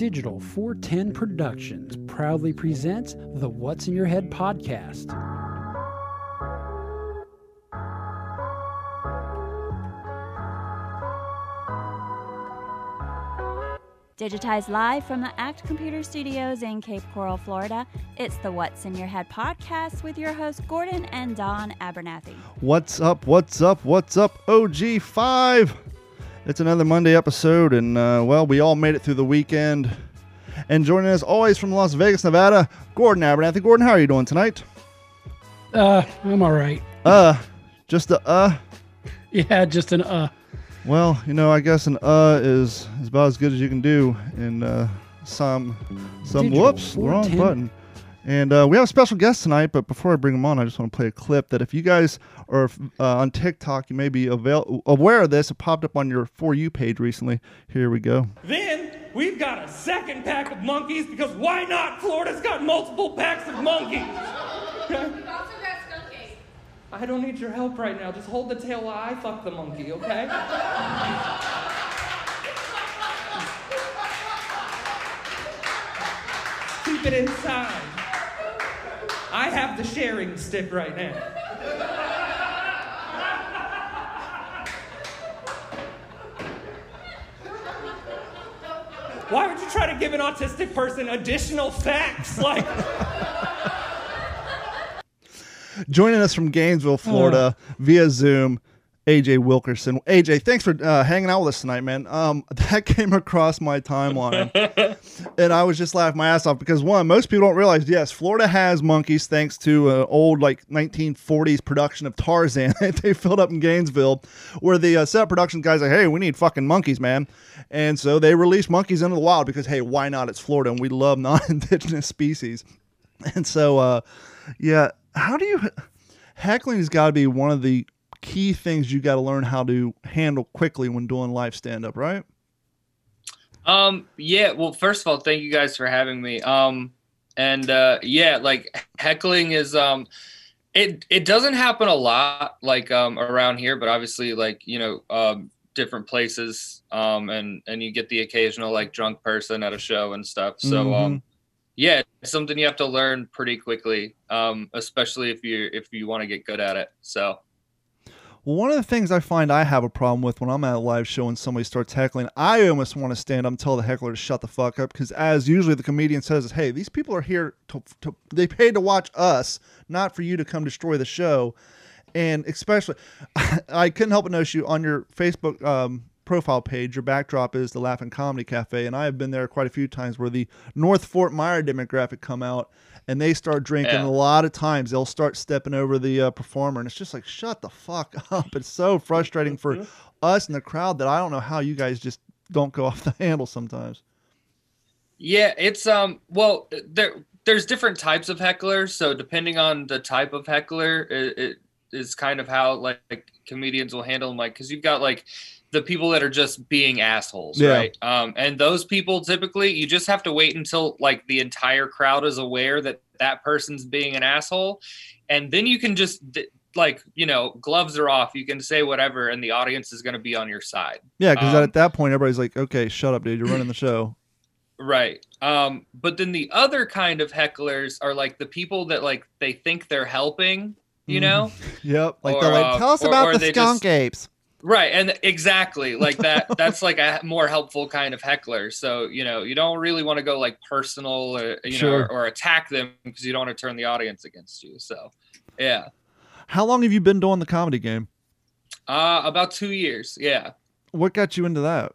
Digital 410 Productions proudly presents the What's in Your Head podcast. Digitized live from the Act Computer Studios in Cape Coral, Florida, it's the What's in Your Head podcast with your hosts Gordon and Don Abernathy. What's up? What's up? What's up? OG5. It's another Monday episode, and uh, well, we all made it through the weekend. And joining us always from Las Vegas, Nevada, Gordon Abernathy. Gordon, how are you doing tonight? Uh, I'm all right. Uh, just a uh. Yeah, just an uh. Well, you know, I guess an uh is is about as good as you can do in uh, some some whoops, wrong 410. button. And uh, we have a special guest tonight, but before I bring him on, I just want to play a clip that if you guys are uh, on TikTok, you may be avail- aware of this. It popped up on your For You page recently. Here we go. Then we've got a second pack of monkeys because why not? Florida's got multiple packs of monkeys. Also got skunk. I don't need your help right now. Just hold the tail while I fuck the monkey, okay? Keep it inside. I have the sharing stick right now. Why would you try to give an autistic person additional facts? Like, Joining us from Gainesville, Florida, via Zoom, AJ Wilkerson. AJ, thanks for uh, hanging out with us tonight, man. Um, that came across my timeline, and I was just laughing my ass off because one, most people don't realize, yes, Florida has monkeys thanks to an old like 1940s production of Tarzan that they filled up in Gainesville, where the uh, set production guys like, hey, we need fucking monkeys, man, and so they released monkeys into the wild because hey, why not? It's Florida, and we love non-indigenous species, and so uh, yeah, how do you? Heckling has got to be one of the key things you got to learn how to handle quickly when doing live stand up, right? Um, yeah, well, first of all, thank you guys for having me. Um, and uh, yeah, like heckling is um, it it doesn't happen a lot like um around here, but obviously like you know um different places um and and you get the occasional like drunk person at a show and stuff. So um, yeah, it's something you have to learn pretty quickly, um, especially if you if you want to get good at it. So. One of the things I find I have a problem with when I'm at a live show and somebody starts heckling, I almost want to stand up and tell the heckler to shut the fuck up because, as usually the comedian says, hey, these people are here to, to they paid to watch us, not for you to come destroy the show. And especially, I couldn't help but notice you on your Facebook um, profile page, your backdrop is the Laugh In Comedy Cafe, and I have been there quite a few times where the North Fort Myer demographic come out and they start drinking. Yeah. A lot of times they'll start stepping over the uh, performer, and it's just like, shut the fuck up. It's so frustrating for us in the crowd that I don't know how you guys just don't go off the handle sometimes. Yeah, it's um well there there's different types of hecklers, so depending on the type of heckler, it, it is kind of how like, comedians will handle them. Like, because you've got like the people that are just being assholes, Yeah. right? Um, and those people typically you just have to wait until like the entire crowd is aware that that person's being an asshole, and then you can just like you know gloves are off, you can say whatever, and the audience is going to be on your side. Yeah, because Um, at that point everybody's like, okay, shut up, dude. You're running the show. Right. Um, but then the other kind of hecklers are like the people that like they think they're helping, you Mhm. know? Yep. Like Or, they're like, uh, tell us or- about or the they skunk just- apes. Right. And exactly like that that's like a more helpful kind of heckler. So, you know, you don't really want to go like personal or you Sure. know or, or attack them because you don't want to turn the audience against you. So yeah. How long have you been doing the comedy game? Uh about two years. Yeah. What got you into that?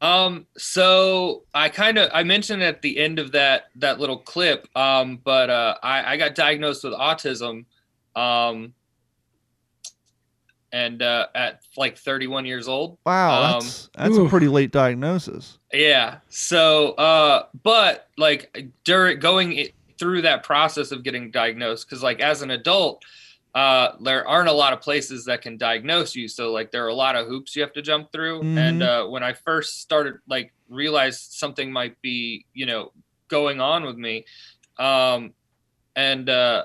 Um, so I kind of I mentioned at the end of that that little clip, um, but uh, I, I got diagnosed with autism, um, and uh, at like 31 years old. Wow, Um, that's that's a pretty late diagnosis. Yeah. So, uh, but like during going it, through that process of getting diagnosed, because like as an adult, uh, there aren't a lot of places that can diagnose you. So like there are a lot of hoops you have to jump through. And uh, when I first started, like realized something might be, you know, going on with me, um, and uh,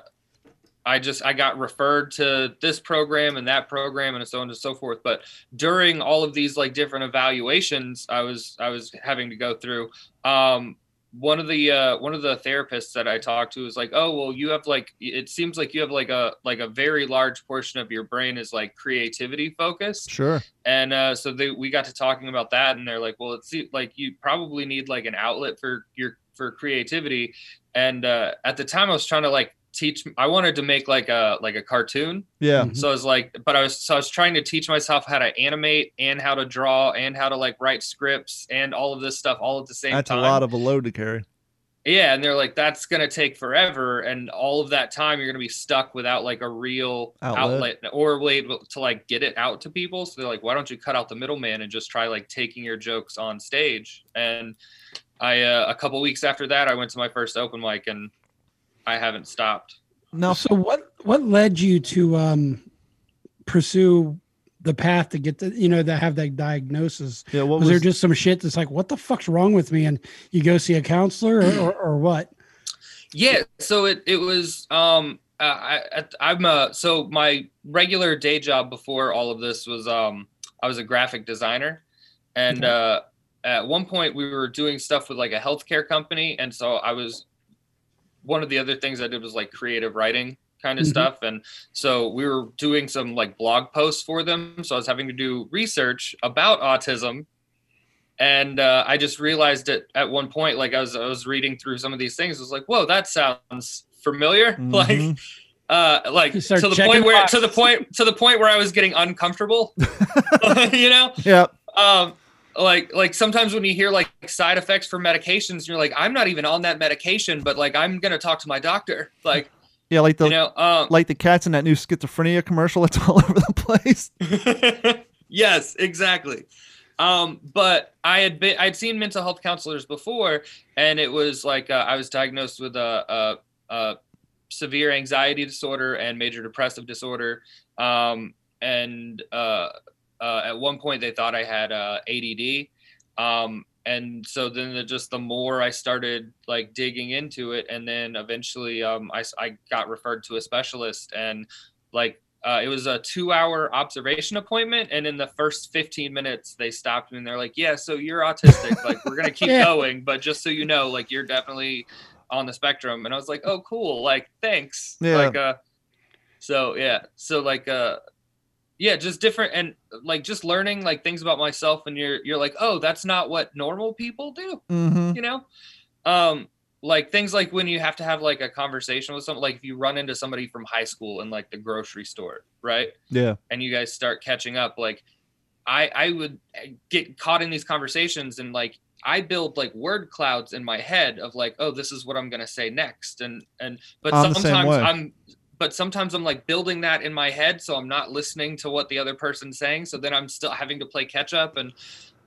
I just I got referred to this program and that program and so on and so forth. But during all of these like different evaluations, I was I was having to go through. Um, one of the uh, one of the therapists that I talked to was like, "Oh, well, you have like it seems like you have like a like a very large portion of your brain is like creativity focused." Sure. And uh, so they, we got to talking about that, and they're like, "Well, it's like you probably need like an outlet for your for creativity." And uh, at the time, I was trying to like teach. I wanted to make like a like a cartoon. Yeah. Mhm. So I was like, but I was so I was trying to teach myself how to animate and how to draw and how to like write scripts and all of this stuff all at the same That's time. That's a lot of a load to carry. Yeah, and they're like, that's gonna take forever, and all of that time you're gonna be stuck without like a real Outlet. outlet, or a way to like get it out to people. So they're like, why don't you cut out the middleman and just try like taking your jokes on stage? And I, uh, a couple weeks after that, I went to my first open mic, and I haven't stopped. Now, So what what led you to um pursue the path to get the you know to have that diagnosis? yeah, what Was, was, there just some shit that's like, what the fuck's wrong with me? And you go see a counselor or, or, or what? Yeah, so it it was um uh, I I- I'm uh so my regular day job before all of this was um I was a graphic designer and Okay. uh at one point we were doing stuff with like a healthcare company and so I was one of the other things I did was like creative writing kind of Mhm. stuff and so we were doing some like blog posts for them so I was having to do research about autism and uh, I just realized it at one point. Like I was, I was reading through some of these things. I was like, "Whoa, that sounds familiar!" Like, Mhm. uh, like to the point where, to the point, to the point where I was getting uncomfortable. you know, yeah, um, like, like sometimes when you hear like side effects for medications, you're like, "I'm not even on that medication," but like, I'm gonna talk to my doctor. Like, yeah, like the you know, um, like the cats in that new schizophrenia commercial. It's all over the place. yes, exactly. Um, but I had been, I'd seen mental health counselors before, and it was like uh, I was diagnosed with a, a, a severe anxiety disorder and major depressive disorder. Um, and uh, uh, at one point, they thought I had uh, ADD. Um, and so then the, just the more I started like digging into it, and then eventually um, I, I got referred to a specialist, and like uh, it was a two hour observation appointment and in the first 15 minutes they stopped me and they're like yeah so you're autistic like we're gonna keep Yeah. going but just so you know like you're definitely on the spectrum and i was like oh cool like thanks Yeah. like uh so yeah so like uh yeah just different and like just learning like things about myself and you're you're like oh that's not what normal people do Mm-hmm. you know? Um like things like when you have to have like a conversation with someone like if you run into somebody from high school in like the grocery store right? Yeah, and you guys start catching up like i i would eh, get caught in these conversations and like i build like word clouds in my head of like oh this is what i'm going to say next and and but I'm sometimes i'm but sometimes i'm like building that in my head so i'm not listening to what the other person's saying so then i'm still having to play catch up and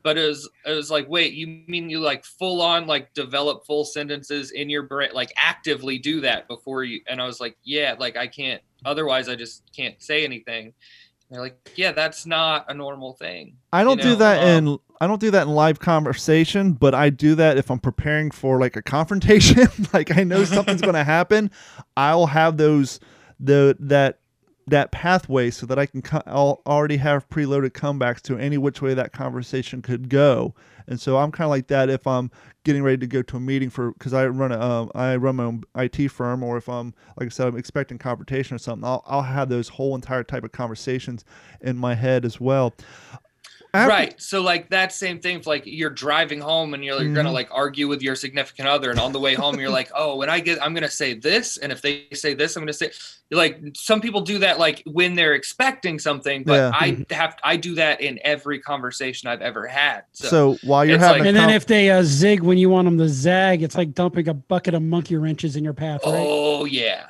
but it was it was like wait you mean you like full on like develop full sentences in your brain like actively do that before you and i was like yeah like i can't otherwise i just can't say anything and they're like yeah that's not a normal thing I don't you do that um, in I don't do that in live conversation, but I do that if I'm preparing for like a confrontation. like I know something's going to happen, I'll have those the that that pathway so that I can co- I'll already have preloaded comebacks to any which way that conversation could go. And so I'm kind of like that if I'm getting ready to go to a meeting for because I run a um, I run my own IT firm, or if I'm like I said I'm expecting confrontation or something, I'll I'll have those whole entire type of conversations in my head as well. After- right so like that same thing if like you're driving home and you're, you're gonna Mhm. like argue with your significant other and on the way home you're like oh when i get i'm gonna say this and if they say this i'm gonna say like some people do that like when they're expecting something but Yeah. i have i do that in every conversation i've ever had so, So, while you're having like- a And then con- if they uh, zig when you want them to zag, it's like dumping a bucket of monkey wrenches in your path, right? oh yeah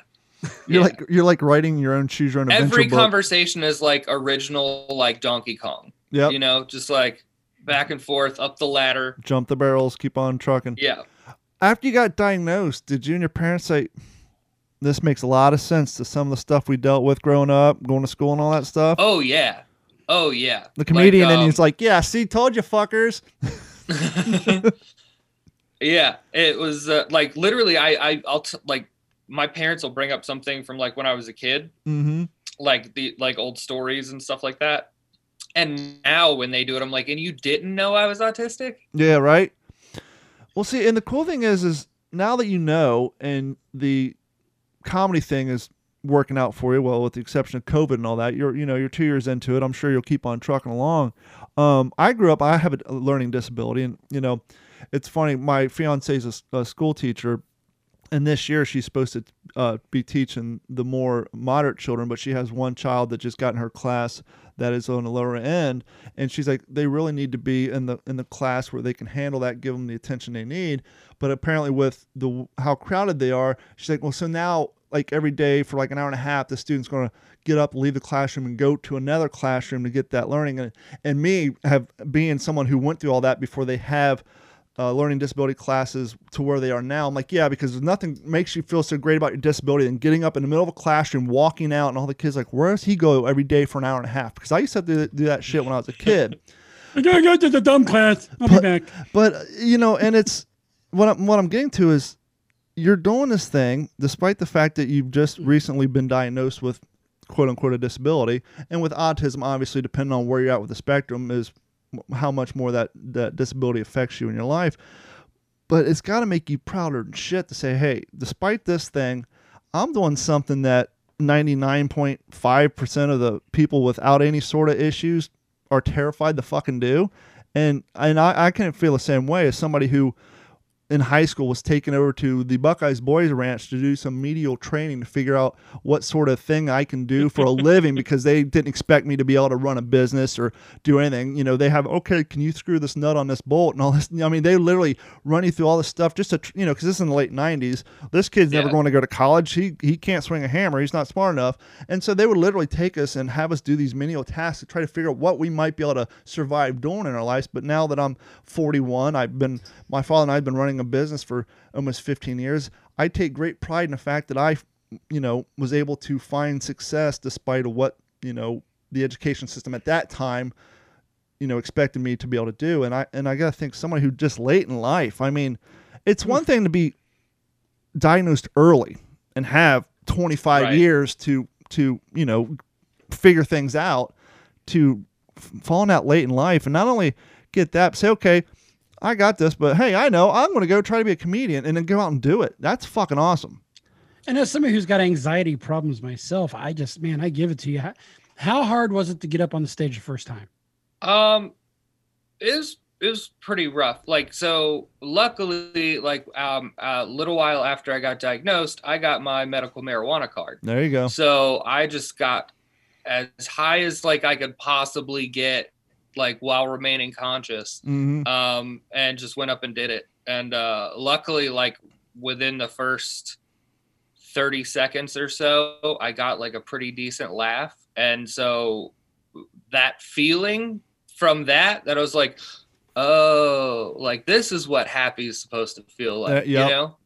you're Yeah. like you're like writing your own choose your own adventure every book. conversation is like original like donkey kong Yep. you know just like back and forth up the ladder Jump the barrels, keep on trucking. yeah After you got diagnosed, did you and your parents say this makes a lot of sense to some of the stuff we dealt with growing up, going to school and all that stuff? oh yeah oh yeah the comedian Like, and um, he's like, "Yeah, see, told you fuckers." yeah, it was uh, like literally. I, I, I'll t- like my parents will bring up something from like when I was a kid, Mm-hmm. like the like old stories and stuff like that. And now when they do it, I'm like, and you didn't know I was autistic? Yeah, right. Well, see, and the cool thing is, is now that you know, and the comedy thing is working out for you. Well, with the exception of COVID and all that, you're you know you're two years into it. I'm sure you'll keep on trucking along. Um, I grew up. I have a learning disability, and you know, it's funny. My fiance is a a, school teacher, and this year she's supposed to uh, be teaching the more moderate children, but she has one child that just got in her class that is on the lower end, and she's like, they really need to be in the in the class where they can handle that, give them the attention they need. But apparently, with the how crowded they are, she's like, well, so now like every day for like an hour and a half, the student's going to get up, leave the classroom, and go to another classroom to get that learning. And and me have being someone who went through all that before they have uh, learning disability classes to where they are now. I'm like, yeah, because nothing makes you feel so great about your disability than getting up in the middle of a classroom, walking out, and all the kids like, where does he go every day for an hour and a half? Because I used to have to do that shit when I was a kid. I gotta go to the dumb class. I'll be back. But you know, and it's what I'm, what I'm getting to is you're doing this thing despite the fact that you've just recently been diagnosed with quote unquote a disability, and with autism, obviously, depending on where you're at with the spectrum, is m- how much more that that disability affects you in your life. But it's got to make you prouder than shit to say, hey, despite this thing, I'm doing something that 99.5% of the people without any sort of issues are terrified to fucking do. And and I, I can feel the same way as somebody who in high school was taken over to the Buckeyes Boys Ranch to do some medial training to figure out what sort of thing I can do for a living because they didn't expect me to be able to run a business or do anything. You know, they have, okay, can you screw this nut on this bolt and all this? I mean, they literally run you through all this stuff just to, you know, because this is in the late 90s. This kid's never going to go to college. He, he can't swing a hammer. He's not smart enough. And so they would literally take us and have us do these menial tasks to try to figure out what we might be able to survive doing in our lives. But now that I'm 41, I've been, my father and I have been running a business for almost 15 years. I take great pride in the fact that I, you know, was able to find success despite of what, you know, the education system at that time, you know, expected me to be able to do. And I, and I got to think somebody who just late in life, I mean, it's one thing to be diagnosed early and have 25 Right. years to, to, you know, figure things out to falling out late in life and not only get that, say, okay, I got this, but hey, I know I'm going to go try to be a comedian and then go out and do it. That's fucking awesome. And as somebody who's got anxiety problems myself, I just man, I give it to you. How, how hard was it to get up on the stage the first time? Um, it was it was pretty rough. Like so, luckily, like um, a little while after I got diagnosed, I got my medical marijuana card. There you go. So I just got as high as like I could possibly get, like while remaining conscious, hmm um, and just went up and did it. And uh, luckily, like within the first 30 seconds or so, I got like a pretty decent laugh. And so that feeling from that, that I was like, oh, like this is what happy is supposed to feel like, Uh, yep. you know?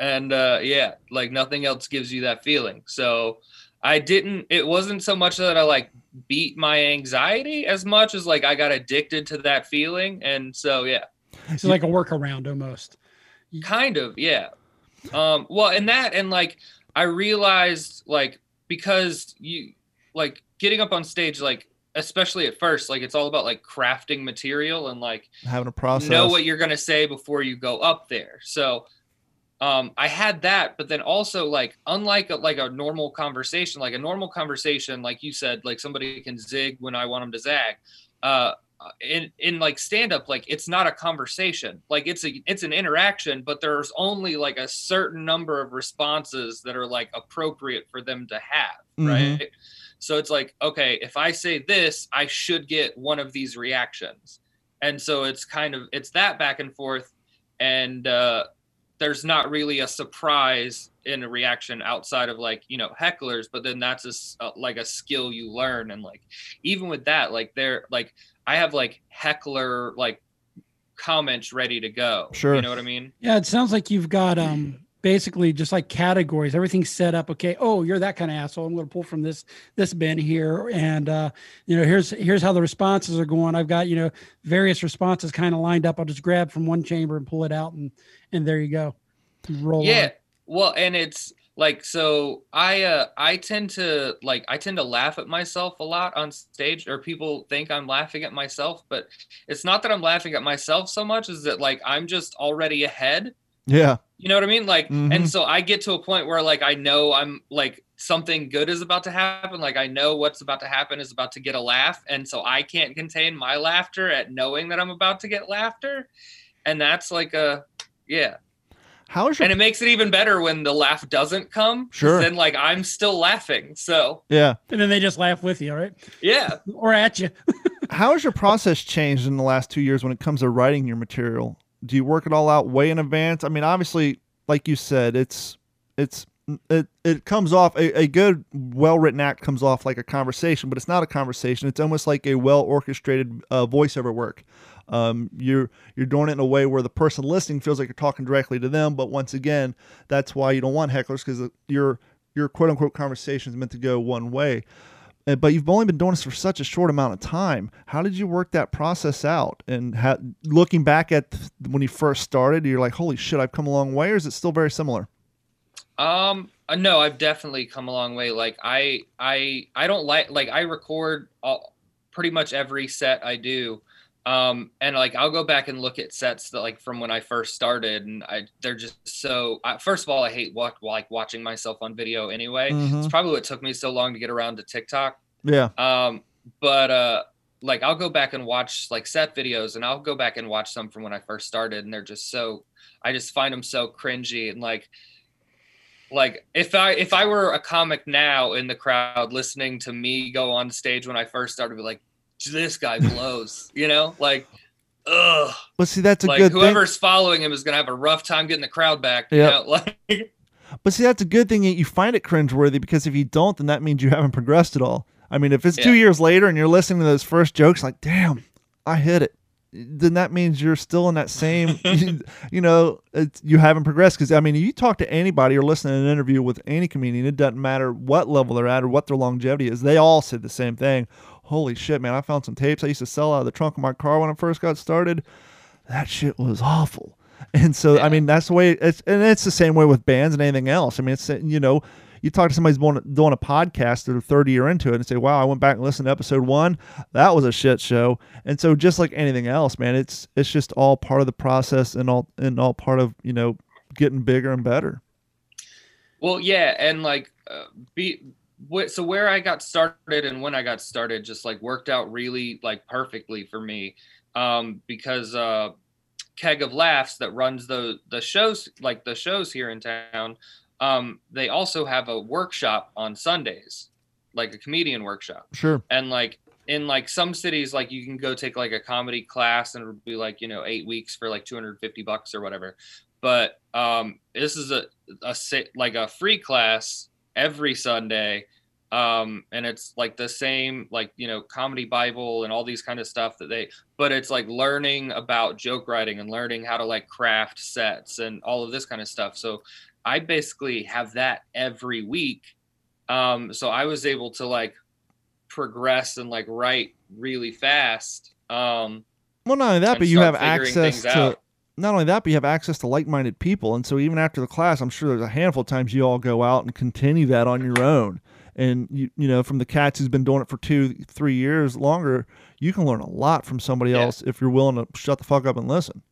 And uh, yeah, like nothing else gives you that feeling. So I didn't, it wasn't so much that I like beat my anxiety as much as like I got addicted to that feeling. And so, yeah. It's like a workaround almost. Kind of, yeah. Um, well, and that, and like, I realized, like, because you, like, getting up on stage, like, especially at first, like, it's all about like crafting material and like Having a process. know what you're gonna say before you go up there. So, um, I had that, but then also like, unlike a, like a normal conversation, like a normal conversation, like you said, like somebody can zig when I want them to zag. Uh, in in like stand up like it's not a conversation like it's a it's an interaction but there's only like a certain number of responses that are like appropriate for them to have Mhm. right so it's like okay if i say this i should get one of these reactions and so it's kind of it's that back and forth and uh there's not really a surprise in a reaction outside of like you know hecklers but then that's a s- uh, like a skill you learn and like even with that like they're like i have like heckler like comments ready to go Sure. you know what i mean Yeah, it sounds like you've got um basically just like categories. Everything's set up. Okay. Oh, you're that kind of asshole. I'm going to pull from this this bin here, and uh, you know, here's here's how the responses are going. I've got you know various responses kind of lined up. I'll just grab from one chamber and pull it out, and and there you go. Roll. yeah on. well and it's like so i uh i tend to like i tend to laugh at myself a lot on stage or people think i'm laughing at myself but it's not that i'm laughing at myself so much as that like i'm just already ahead Yeah. you know what i mean like Mhm. and so i get to a point where like i know i'm like something good is about to happen like i know what's about to happen is about to get a laugh and so i can't contain my laughter at knowing that i'm about to get laughter and that's like a yeah How is your and it makes it even better when the laugh doesn't come. Sure. then like i'm still laughing so yeah? And then they just laugh with you, right? yeah Or at you. How has your process changed in the last two years when it comes to writing your material? Do you work it all out way in advance? I mean, obviously, like you said, it's it's it it comes off a, a good, well written act comes off like a conversation, but it's not a conversation. It's almost like a well orchestrated uh, voiceover work. Um, you're you're doing it in a way where the person listening feels like you're talking directly to them. But once again, that's why you don't want hecklers because your your quote unquote conversation is meant to go one way. Uh, but you've only been doing this for such a short amount of time. How did you work that process out? And looking back at when you first started, you're like, "Holy shit, I've come a long way," or is it still very similar? Um, uh, no, I've definitely come a long way. Like I, I, I don't like like I record all, pretty much every set I do, um, and like I'll go back and look at sets that like from when I first started, and I they're just so. I, first of all, I hate what like watching myself on video anyway. Mhm. It's probably what took me so long to get around to TikTok. Yeah, Um, but uh, like I'll go back and watch like set videos, and I'll go back and watch some from when I first started, and they're just so. I just find them so cringy and like. Like if I if I were a comic now in the crowd listening to me go on stage when I first started, be like, this guy blows, you know, like, ugh, but see, that's a like good thing. whoever's following him is gonna have a rough time getting the crowd back. You know, like But see, that's a good thing that you find it cringeworthy because if you don't, then that means you haven't progressed at all. I mean, if it's two years later and you're listening to those first jokes, like, damn, I hit it, then that means you're still in that same, you, you know, it's, you haven't progressed. Because, I mean, you talk to anybody or listen to an interview with any comedian, it doesn't matter what level they're at or what their longevity is. They all said the same thing. Holy shit, man, I found some tapes I used to sell out of the trunk of my car when I first got started. That shit was awful. And so, I mean, that's the way it's, and it's the same way with bands and anything else. I mean, it's, you know, you talk to somebody who's doing, a podcast they're 30 year into it and say, wow, I went back and listened to episode one. That was a shit show. And so just like anything else, man, it's, it's just all part of the process and all, and all part of, you know, getting bigger and better. Well, yeah, and like uh, be so where I got started and when I got started just like worked out really like perfectly for me um because uh Keg of Laughs that runs the the shows like the shows here in town um they also have a workshop on Sundays like a comedian workshop Sure. and like in like some cities like you can go take like a comedy class and it'll be like you know eight weeks for like 250 bucks or whatever but um this is a a like a free class every sunday um and it's like the same like you know comedy bible and all these kind of stuff that they but it's like learning about joke writing and learning how to like craft sets and all of this kind of stuff so i basically have that every week um so i was able to like progress and like write really fast um Well, not only that, but you have access to. out. Not only that, but you have access to like-minded people, and so even after the class, I'm sure there's a handful of times you all go out and continue that on your own. And you, you know, from the cats who's been doing it for two, three years longer, you can learn a lot from somebody Yeah. else if you're willing to shut the fuck up and listen.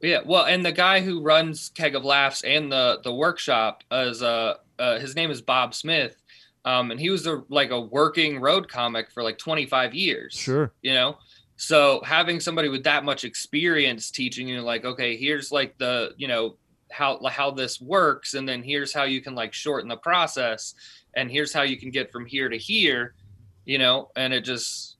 Yeah, well, and the guy who runs Keg of Laughs and the the workshop is uh, uh his name is Bob Smith, um, and he was a like a working road comic for like 25 years. Sure. you know, so having somebody with that much experience teaching you, like, okay, here's like the you know how how this works, and then here's how you can like shorten the process, and here's how you can get from here to here, you know, and it just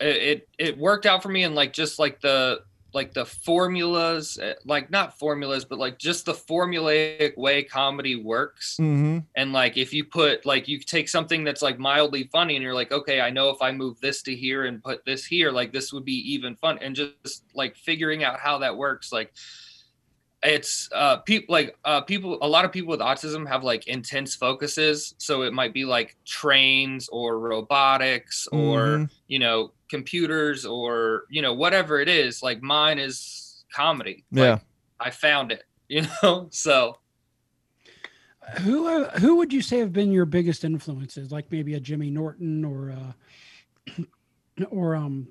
it it, it worked out for me, and like just like the like the formulas eh, like not formulas but like just the formulaic way comedy works Mm-hmm. and like if you put like you take something that's like mildly funny and you're like okay i know if i move this to here and put this here like this would be even fun and just like figuring out how that works like it's uh people like uh people a lot of people with autism have like intense focuses so it might be like trains or robotics or Mhm. you know computers or you know whatever it is like mine is comedy Yeah. like i found it you know so who uh, who would you say have been your biggest influences? Like maybe a Jimmy Norton or uh, or um,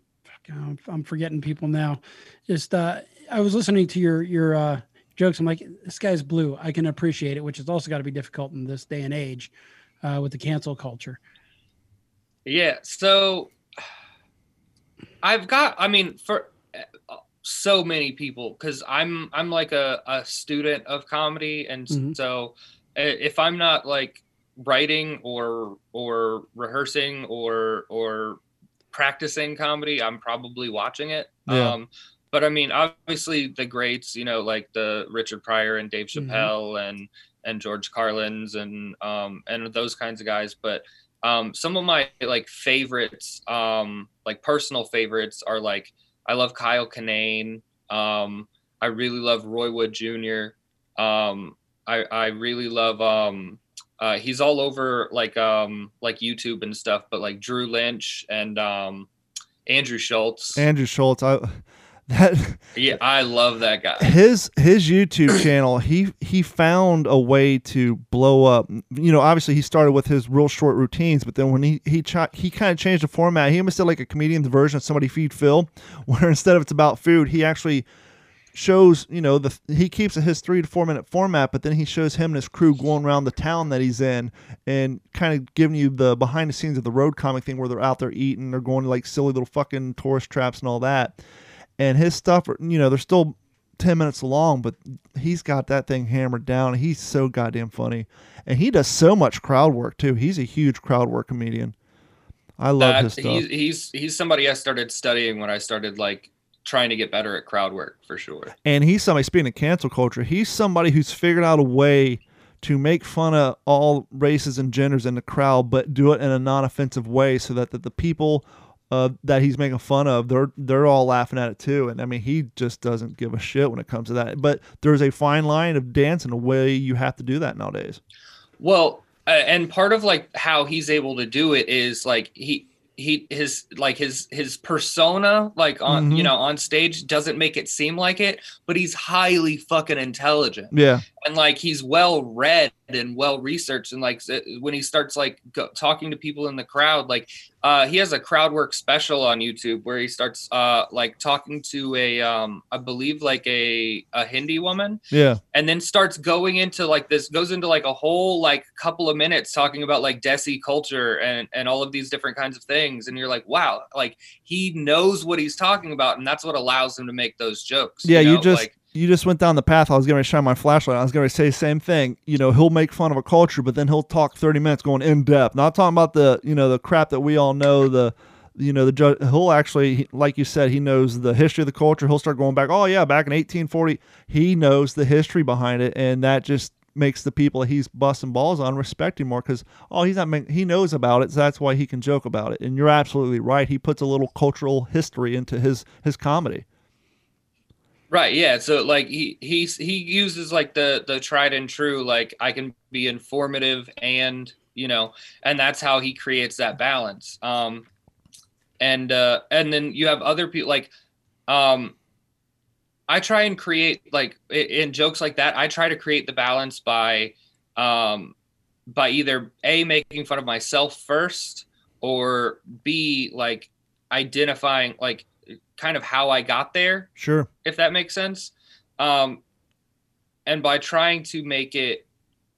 I'm- I'm forgetting people now. Just uh, I was listening to your your uh, jokes. I'm like, this guy's blue. I can appreciate it, which has also got to be difficult in this day and age uh, with the cancel culture. Yeah. So I've got, I mean, for so many people, because I'm I'm like a, a student of comedy, and Mhm. so if I'm not like writing or or rehearsing or or practicing comedy, I'm probably watching it. Yeah. Um, but I mean, obviously the greats, you know, like the Richard Pryor and Dave Mhm. Chappelle and and George Carlins and um and those kinds of guys. But um some of my like favorites, um like personal favorites are like I love Kyle Kinane. Um I really love Roy Wood Jr. Um I I really love um uh, he's all over like um like YouTube and stuff, but like Drew Lynch and um Andrew Schulz. Andrew Schulz. I that yeah, I love that guy. his his YouTube channel, he he found a way to blow up. You know, obviously he started with his real short routines, but then when he he he kind of changed the format. He almost did like a comedian's version of Somebody Feed Phil, where instead of it's about food, he actually shows you know the he keeps his three to four minute format but then he shows him and his crew going around the town that he's in and kind of giving you the behind the scenes of the road comic thing where they're out there eating they're going to like silly little fucking tourist traps and all that and his stuff you know they're still 10 minutes long but he's got that thing hammered down. He's so goddamn funny. And he does so much crowd work too. He's a huge crowd work comedian. I love That- his stuff. he's he's he's somebody I started studying when I started like trying to get better at crowd work for sure. and he's somebody speaking of cancel culture he's somebody who's figured out a way to make fun of all races and genders in the crowd but do it in a non-offensive way so that the, the people uh, that he's making fun of they're they're all laughing at it too. And i mean he just doesn't give a shit when it comes to that. But there's a fine line of dancing a way you have to do that nowadays. Well, uh, and part of like how he's able to do it is like he he his like his his persona like on you Mhm. know on stage doesn't make it seem like it, but he's highly fucking intelligent. yeah. And like he's well read and well researched. And like when he starts like go, talking to people in the crowd like uh he has a crowd work special on youtube where he starts uh like talking to a um i believe like a a hindi woman yeah and then starts going into like this goes into like a whole like couple of minutes talking about like desi culture and and all of these different kinds of things and you're like wow like he knows what he's talking about and that's what allows him to make those jokes yeah you know? just like you just went down the path. I was going to shine my flashlight. I was going to say the same thing. You know he'll make fun of a culture but then he'll talk 30 minutes going in depth. Not talking about the you know the crap that we all know the you know the ju- he'll actually like you said he knows the history of the culture. He'll start going back oh yeah back in 1840 he knows the history behind it and that just makes the people he's busting balls on respect him more because oh he's not he knows about it so that's why he can joke about it. And you're absolutely right. He puts a little cultural history into his his comedy Right. Yeah. So like he he's he uses like the the tried and true like I can be informative and you know and that's how he creates that balance. Um, and uh, and then you have other people like um, I try and create like in jokes like that. I try to create the balance by um, by either a making fun of myself first or b like identifying like kind of how I got there sure if that makes sense. Um, and by trying to make it,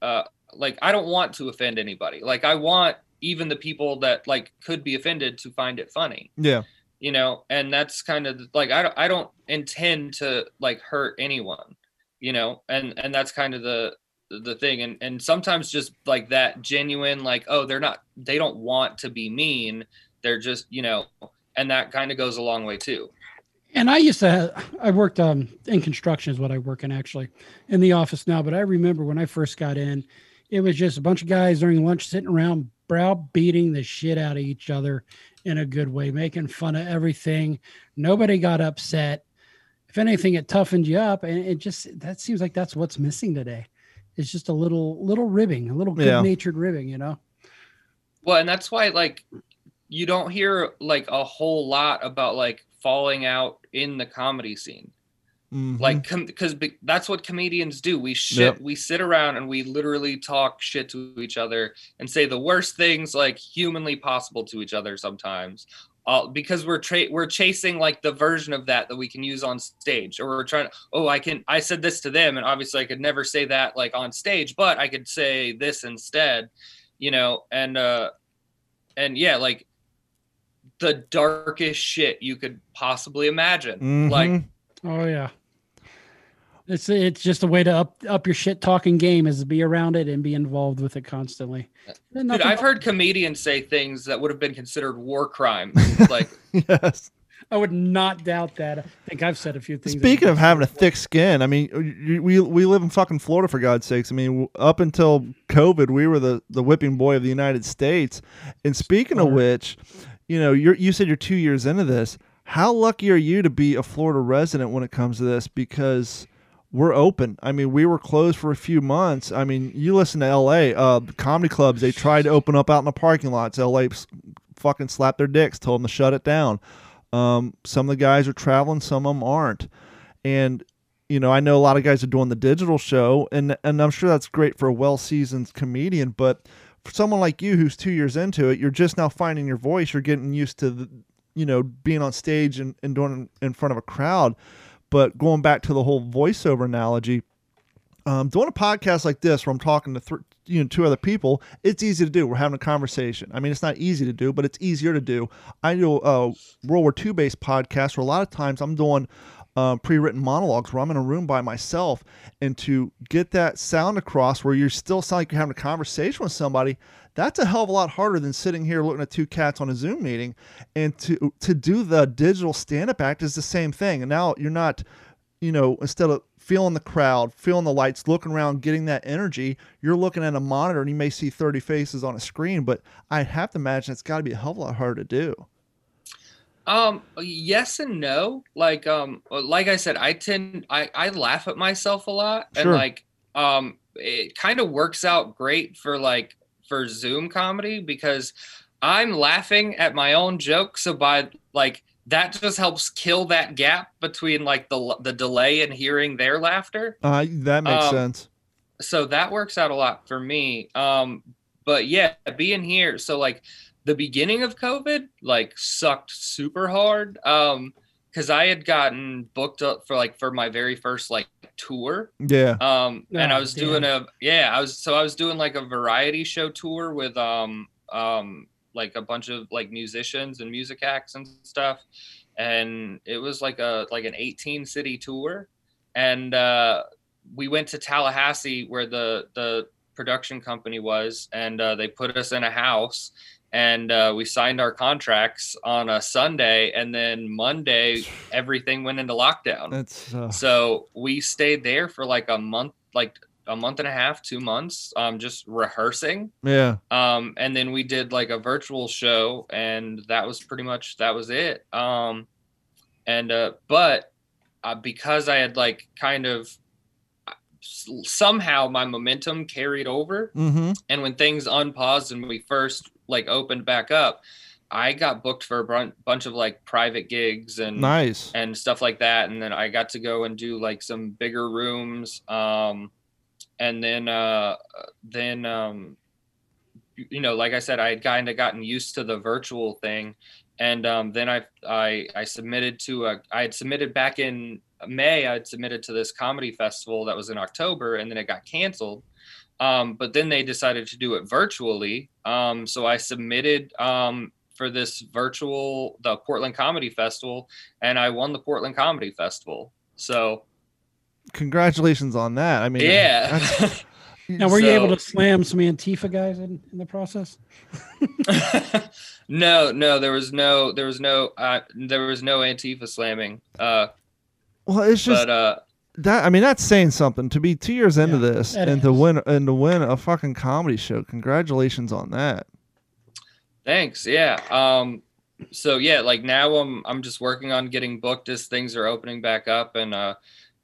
uh, like I don't want to offend anybody. Like I want even the people that like could be offended to find it funny, yeah you know. And that's kind of like I don't I don't intend to like hurt anyone, you know. And and that's kind of the the thing. And and sometimes just like that genuine like oh they're not they don't want to be mean. They're just you know. And that kind of goes a long way too. And I used to, have, I worked um, in construction is what I work in actually in the office now. But I remember when I first got in, it was just a bunch of guys during lunch sitting around browbeating the shit out of each other in a good way, making fun of everything. Nobody got upset. If anything, it toughened you up. And it just, that seems like that's what's missing today. It's just a little, little ribbing, a little good natured ribbing, you know? Well, and that's why like you don't hear like a whole lot about like falling out in the comedy scene. Mhm. like because that's what comedians do we shit Yep. we sit around and we literally talk shit to each other and say the worst things like humanly possible to each other sometimes uh, because we're tra- we're chasing like the version of that that we can use on stage or we're trying to oh i can i said this to them and obviously i could never say that like on stage but i could say this instead you know and uh and yeah like the darkest shit you could possibly imagine like Mhm. Oh yeah. It's it's just a way to up up your shit talking game is to be around it and be involved with it constantly. Dude, I've wrong- heard comedians say things that would have been considered war crimes. like, yes. I would not doubt that. I think I've said a few things. Speaking of having a thick skin, I mean, we we live in fucking Florida for God's sakes. I mean, up until COVID, we were the the whipping boy of the United States. And speaking of which, you know, you're you said you're two years into this. How lucky are you to be a Florida resident when it comes to this? Because we're open. I mean, we were closed for a few months. I mean, you listen to L.A. Uh, comedy clubs. They tried to open up out in the parking lots. L.A. fucking slapped their dicks, told them to shut it down. Um, some of the guys are traveling, some of them aren't. And you know, I know a lot of guys are doing the digital show, and and I'm sure that's great for a well seasoned comedian. But for someone like you who's two years into it, you're just now finding your voice. You're getting used to the, you know, being on stage and, and doing in front of a crowd. But going back to the whole voiceover analogy, um, doing a podcast like this where I'm talking to th- you know two other people, it's easy to do. We're having a conversation. I mean, it's not easy to do, but it's easier to do. I do a World War II based podcast where a lot of times I'm doing um, pre-written monologues where I'm in a room by myself, and to get that sound across where you're still sound like you're having a conversation with somebody, that's a hell of a lot harder than sitting here looking at two cats on a Zoom meeting. And to to do the digital stand-up act is the same thing. And now you're not, you know, instead of feeling the crowd, feeling the lights, looking around, getting that energy, you're looking at a monitor and you may see 30 faces on a screen. But I have to imagine it's got to be a hell of a lot harder to do. Um, yes and no. Like, um, like I said, I tend, I, I laugh at myself a lot, and Sure. like, um, it kind of works out great for like for Zoom comedy because I'm laughing at my own joke. So by like that just helps kill that gap between like the the delay in hearing their laughter. Uh, that makes Um, sense. so that works out a lot for me um but yeah being here so like the beginning of covid like sucked super hard um because i had gotten booked up for like for my very first like tour. Yeah. um and i Oh, was doing a yeah i was so i was doing like a variety show tour with um um like a bunch of like musicians and music acts and stuff. And it was like a like an 18 city tour. And uh we went to tallahassee where the the production company was. And uh, they put us in a house and uh, we signed our contracts on a sunday and then monday everything went into lockdown That's uh, so we stayed there for like a month, like a month and a half, two months, um, just rehearsing. yeah. Um, and then we did like a virtual show, and that was pretty much that was it. Um, and uh, but uh, because I had like kind of uh, somehow my momentum carried over, Mm-hmm. and when things unpaused and we first like opened back up, I got booked for a bun- bunch of like private gigs and Nice. and stuff like that and then i got to go and do like some bigger rooms um and then uh then um you- you know like i said i had kind of gotten used to the virtual thing and um then i i i submitted to a i had submitted back in may i had submitted to this comedy festival that was in october and then it got canceled um but then they decided to do it virtually um so i submitted um for this virtual the portland comedy festival and I won the Portland Comedy Festival. So Congratulations on that. I mean, yeah, Now, were you able to slam some Antifa guys in, in the process? no, no, there was no, there was no, uh, there was no Antifa slamming. Uh, well, it's just but uh, that. I mean, that's saying something to be two years into Yeah, this that and to win and to win a fucking comedy show. Congratulations on that. thanks. Yeah. Um, so yeah, like now I'm, I'm just working on getting booked as things are opening back up and uh,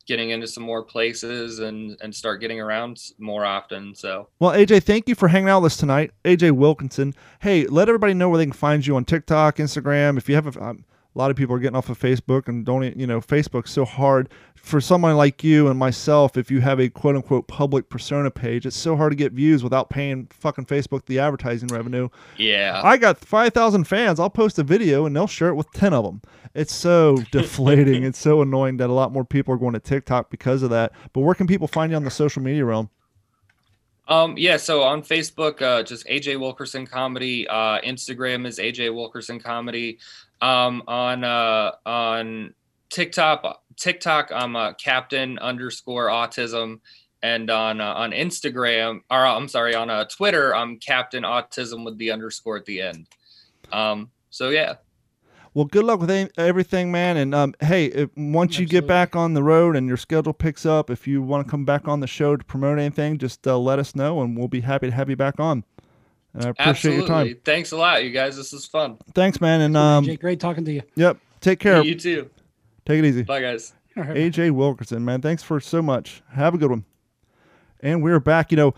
getting into some more places and and start getting around more often. So Well, AJ, thank you for hanging out with us tonight. AJ Wilkinson. Hey, let everybody know where they can find you on TikTok, Instagram. If you have a, um, A lot of people are getting off of Facebook and don't, you know, Facebook's so hard for someone like you and myself. If you have a quote unquote public persona page, it's so hard to get views without paying fucking Facebook the advertising revenue. Yeah. I got 5,000 fans. I'll post a video and they'll share it with 10 of them. It's so deflating. It's so annoying that a lot more people are going to TikTok because of that. But where can people find you on the social media realm? Um, yeah, so on Facebook, uh, just AJ Wilkerson Comedy. Uh, Instagram is AJ Wilkerson Comedy. Um, on uh, on TikTok, TikTok, I'm uh, Captain underscore Autism, and on uh, on Instagram, or I'm sorry, on uh, Twitter, I'm Captain Autism with the underscore at the end. Um, so yeah, Well, good luck with a- everything, man. And um, hey, if, once you get back on the road and your schedule picks up, if you want to come back on the show to promote anything, just uh, let us know and we'll be happy to have you back on. And I appreciate absolutely. your time. Thanks a lot, you guys. This is fun. Thanks, man. And um, AJ, great talking to you. yep, take care. You too. Take it easy. Bye, guys. All right. AJ Wilkerson, man. Thanks for so much. Have a good one. And we're back. You know,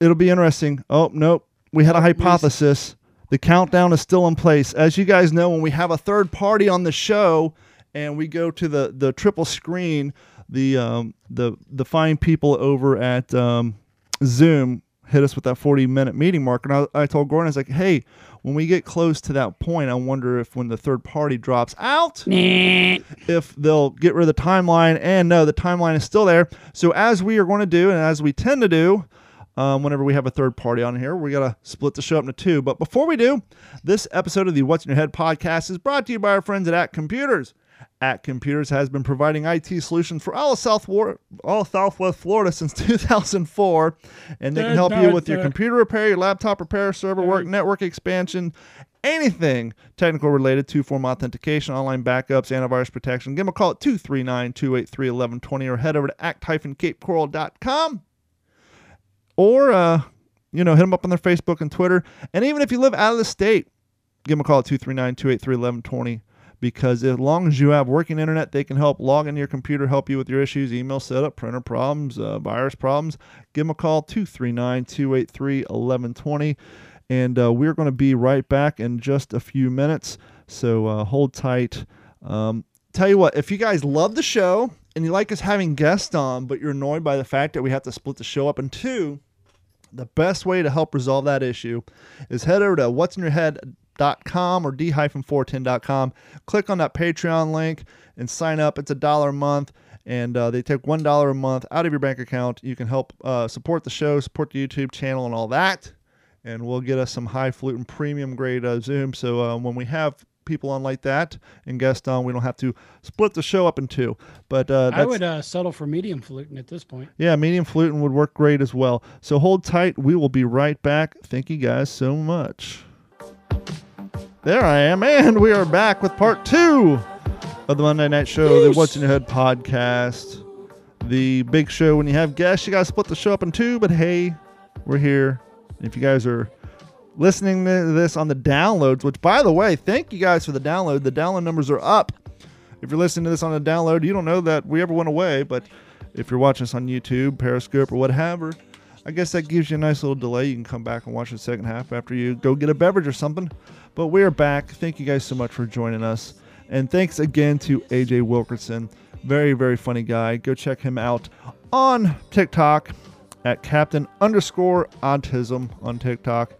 it'll be interesting. Oh, nope. We had a hypothesis. The countdown is still in place. As you guys know, when we have a third party on the show and we go to the, the triple screen, the um, the the fine people over at um, Zoom hit us with that 40 minute meeting mark. And I, I told Gordon, I was like, hey, when we get close to that point, I wonder if when the third party drops out, if they'll get rid of the timeline. And no, the timeline is still there. So as we are going to do, and as we tend to do, um, whenever we have a third party on here, we gotta split the show up into two. But before we do, this episode of the What's in Your Head podcast is brought to you by our friends at At Computers. At Computers has been providing IT solutions for all of South War- all of Southwest Florida since 2004, and they can help you with your computer repair, your laptop repair, server work, network expansion, anything technical related to form authentication, online backups, antivirus protection. Give them a call at 239 283 1120 or head over to act-capecoral.com or, uh, you know, hit them up on their Facebook and Twitter. And even if you live out of the state, give them a call at 239 283 1120 because as long as you have working internet, they can help log into your computer, help you with your issues, email setup, printer problems, uh, virus problems. Give them a call 239 283 1120. And uh, we're going to be right back in just a few minutes. So uh, hold tight. Um, tell you what, if you guys love the show and you like us having guests on, but you're annoyed by the fact that we have to split the show up in two, the best way to help resolve that issue is head over to what'sinyourhead.com or d-410.com. Click on that Patreon link and sign up. It's a dollar a month, and uh, they take one dollar a month out of your bank account. You can help uh, support the show, support the YouTube channel, and all that. And we'll get us some high fluting premium grade uh, Zoom. So uh, when we have people on like that and guests on, we don't have to split the show up in two. But uh, I would uh, settle for medium fluting at this point. yeah, medium fluting would work great as well. So hold tight. We will be right back. Thank you guys so much. There I am, and we are back with part two of the Monday Night Show, the What's in Your Head podcast. The big show when you have guests, you got to split the show up in two, but hey, we're here. If you guys are listening to this on the downloads, which by the way, thank you guys for the download. The download numbers are up. If you're listening to this on a download, you don't know that we ever went away, but if you're watching us on YouTube, Periscope, or whatever, I guess that gives you a nice little delay. You can come back and watch the second half after you go get a beverage or something. But we're back. Thank you guys so much for joining us. And thanks again to AJ Wilkerson. Very, very funny guy. Go check him out on TikTok at Captain underscore autism on TikTok.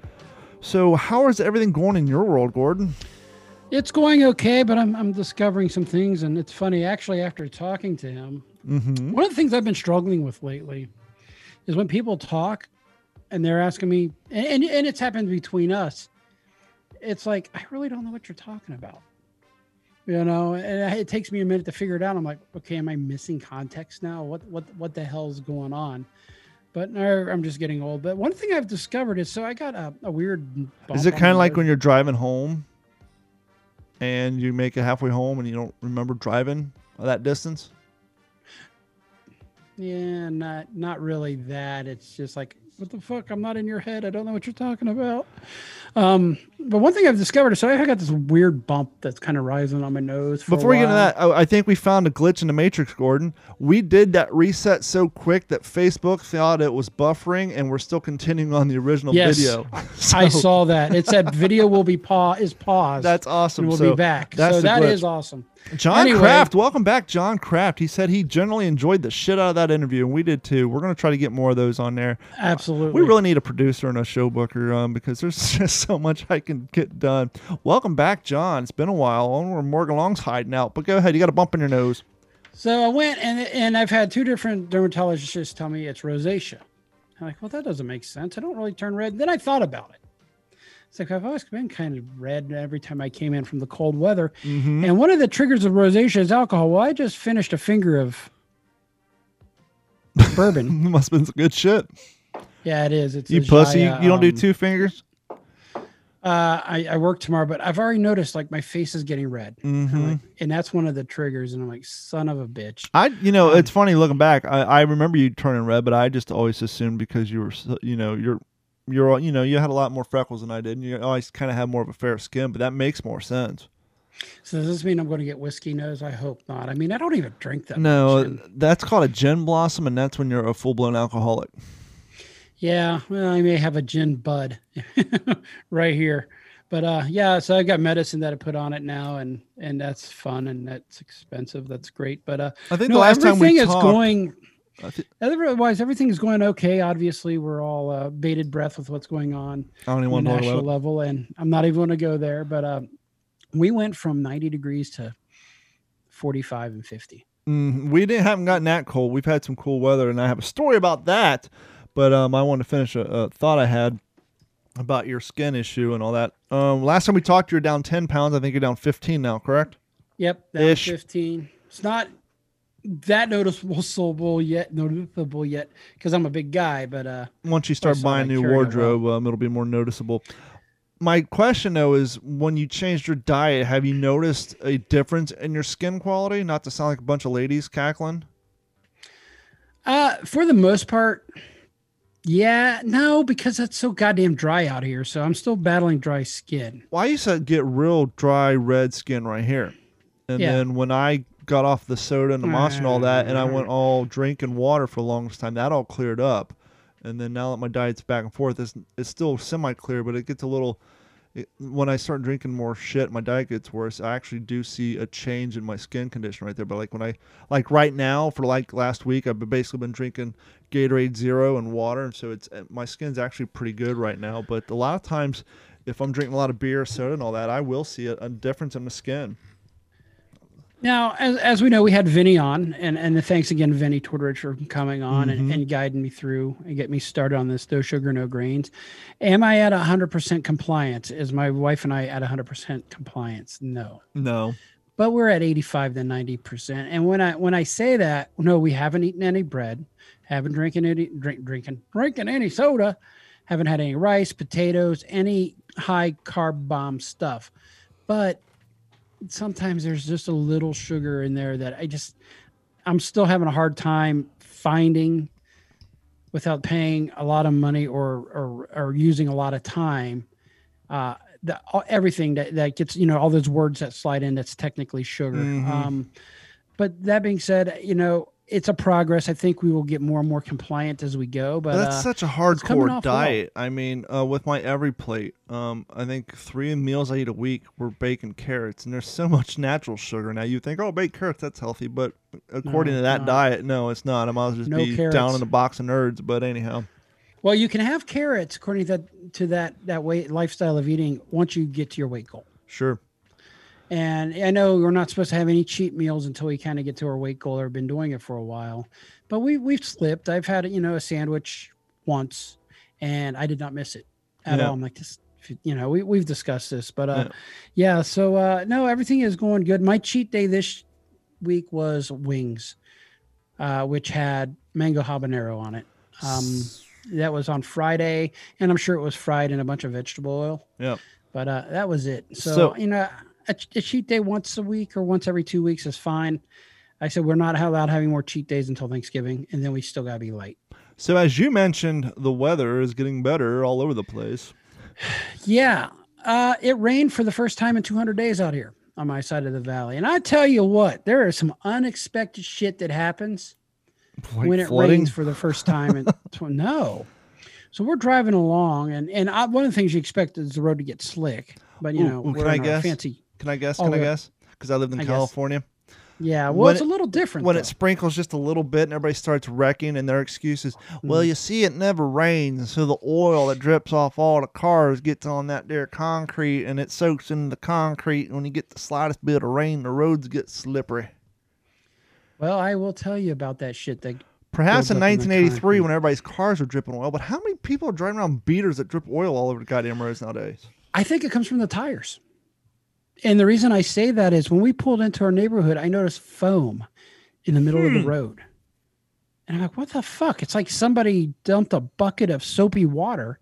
So, how is everything going in your world, Gordon? It's going okay, but I'm, I'm discovering some things. And it's funny, actually, after talking to him, Mm-hmm. one of the things I've been struggling with lately is when people talk and they're asking me, and, and, and it's happened between us. It's like, I really don't know what you're talking about. You know, and it takes me a minute to figure it out. I'm like, okay, am I missing context now? What what what the hell's going on? But no, I'm just getting old. But one thing I've discovered is so I got a, a weird. Is it kind of like when you're driving home and you make it halfway home and you don't remember driving that distance? Yeah, not not really that. It's just like what the fuck? I'm not in your head. I don't know what you're talking about. Um, but one thing I've discovered, so I got this weird bump that's kind of rising on my nose. For Before we get into that, I, I think we found a glitch in the matrix, Gordon. We did that reset so quick that Facebook thought it was buffering, and we're still continuing on the original Yes. video. I saw that. It said video will be pa- is paused. That's awesome. and we'll so be back. So that glitch. is awesome. John Anyway. Kraft, welcome back, John Kraft. He said he generally enjoyed the shit out of that interview, and we did too. We're gonna try to get more of those on there. Absolutely. We really need a producer and a show booker um, because there's just so much I can get done. Welcome back, John. It's been a while. Where Morgan Long's hiding out, but go ahead. You got a bump in your nose. So I went and and I've had two different dermatologists tell me it's rosacea. I'm like, well, that doesn't make sense. I don't really turn red. Then I thought about it. It's like I've always been kind of red every time I came in from the cold weather. Mm-hmm. And one of the triggers of rosacea is alcohol. Well, I just finished a finger of bourbon. Must have been some good shit. Yeah, it is. It's You pussy. Jaya, you don't do um, two fingers. Uh, I, I work tomorrow, but I've already noticed like my face is getting red, Mm-hmm. like- and that's one of the triggers. And I'm like, son of a bitch. I, you know, Um, it's funny looking back. I, I remember you turning red, but I just always assumed because you were, so- you know, you're, you're, you know, you had a lot more freckles than I did, and you always kind of have more of a fair skin. But that makes more sense. So does this mean I'm going to get whiskey nose? I hope not. I mean, I don't even drink that. No, much, that's called a gin blossom, and that's when you're a full blown alcoholic. Yeah, well, I may have a gin bud right here, but uh, yeah. So I've got medicine that I put on it now, and and that's fun and that's expensive. That's great, but uh, I think no, the last time we talked, going. Otherwise, everything is going okay. Obviously, we're all uh, bated breath with what's going on I don't even on the national level, and I'm not even going to go there. But uh, we went from 90 degrees to 45 and 50. Mm, we didn't haven't gotten that cold. We've had some cool weather, and I have a story about that. But um, I want to finish a, a thought I had about your skin issue and all that. Um, last time we talked, you were down ten pounds. I think you're down fifteen now, correct? Yep, down Ish. 15. It's not that noticeable yet, noticeable yet, because I'm a big guy. But uh, Once you start buying new well. wardrobe, um, it'll be more noticeable. My question though is, when you changed your diet, have you noticed a difference in your skin quality? Not to sound like a bunch of ladies cackling. uh, for the most part, yeah, no, because it's so goddamn dry out here. So I'm still battling dry skin. Well, I used to get real dry red skin right here, and Yeah. then when I got off the soda and the moss and all that, and I Mm. went all drinking water for the longest time, that all cleared up. And then now that my diet's back and forth, it's it's still semi clear, but it gets a little. It, when I start drinking more shit, my diet gets worse. I actually do see a change in my skin condition right there. But like when I like right now for like last week, I've basically been drinking Gatorade Zero and water, and so it's uh, my skin's actually pretty good right now. But a lot of times, if I'm drinking a lot of beer, soda, and all that, I will see a, a difference in the skin. Now, as, as we know, we had Vinny on, and, and thanks again, Vinny Torridge, for coming on Mm-hmm. and, and guiding me through and get me started on this no sugar, no grains. Am I at 100% compliance? Is my wife and I at 100% compliance? No. No, But we're at 85 to 90%. And when I when I say that, no, we haven't eaten any bread, haven't drinking any drink drinking drinking any soda, haven't had any rice, potatoes, any high carb bomb stuff. But sometimes there's just a little sugar in there that I just I'm still having a hard time finding without paying a lot of money or or, or using a lot of time. Uh, the, all- everything that, that gets you know all those words that slide in that's technically sugar. Mhm. Um, but that being said, you know it's a progress. I think we will get more and more compliant as we go. But that's uh, such a hardcore off well. diet. I mean, uh, with my every plate, um, I think three meals I eat a week were bacon carrots, and there's so much natural sugar now. You think, oh, baked carrots, that's healthy, but according No, to that no. diet, no, it's not. I might as well just No be down in a box of nerds. But anyhow, well, you can have carrots according to that to that that weight lifestyle of eating once you get to your weight goal. sure. And I know we're not supposed to have any cheat meals until we kind of get to our weight goal or been doing it for a while. But we we've slipped. I've had you know a sandwich once, and I did not miss it at Yeah. all. I'm like this, you know, we we've discussed this, but uh, yeah. So uh, no, everything is going good. My cheat day this week was wings, uh, which had mango habanero on it. Um, that was on Friday, and I'm sure it was fried in a bunch of vegetable oil. Yeah. But uh, that was it. So, So- you know, a, a cheat day once a week or once every two weeks is fine. I said we're not allowed having more cheat days until Thanksgiving, and then we still gotta be light. So as you mentioned, the weather is getting better all over the place. Yeah. Uh, it rained for the first time in 200 days out here on my side of the valley. And I tell you what, there is some unexpected shit that happens Like when it flooding? rains for the first time. in tw- no. So we're driving along, and and I, one of the things you expect is the road to get slick, but you know, ooh, we're I in our guess? fancy. Can I guess? Oh, Can I yeah. guess? Because I lived in I guess. California. Yeah, well, When it's it- a little different. When though. it sprinkles just a little bit and everybody starts wrecking, and their excuse is, Mm-hmm. well, you see, it never rains, so the oil that drips off all the cars gets on that there concrete, and it soaks into the concrete. And when you get the slightest bit of rain, the roads get slippery. well, I will tell you about that shit. That Perhaps in 1983, when everybody's cars were dripping oil, but how many people are driving around beaters that drip oil all over the goddamn roads nowadays? I think it comes from the tires. And the reason I say that is when we pulled into our neighborhood, I noticed foam in the middle of the hmm. road. And I'm like, what the fuck? It's like somebody dumped a bucket of soapy water.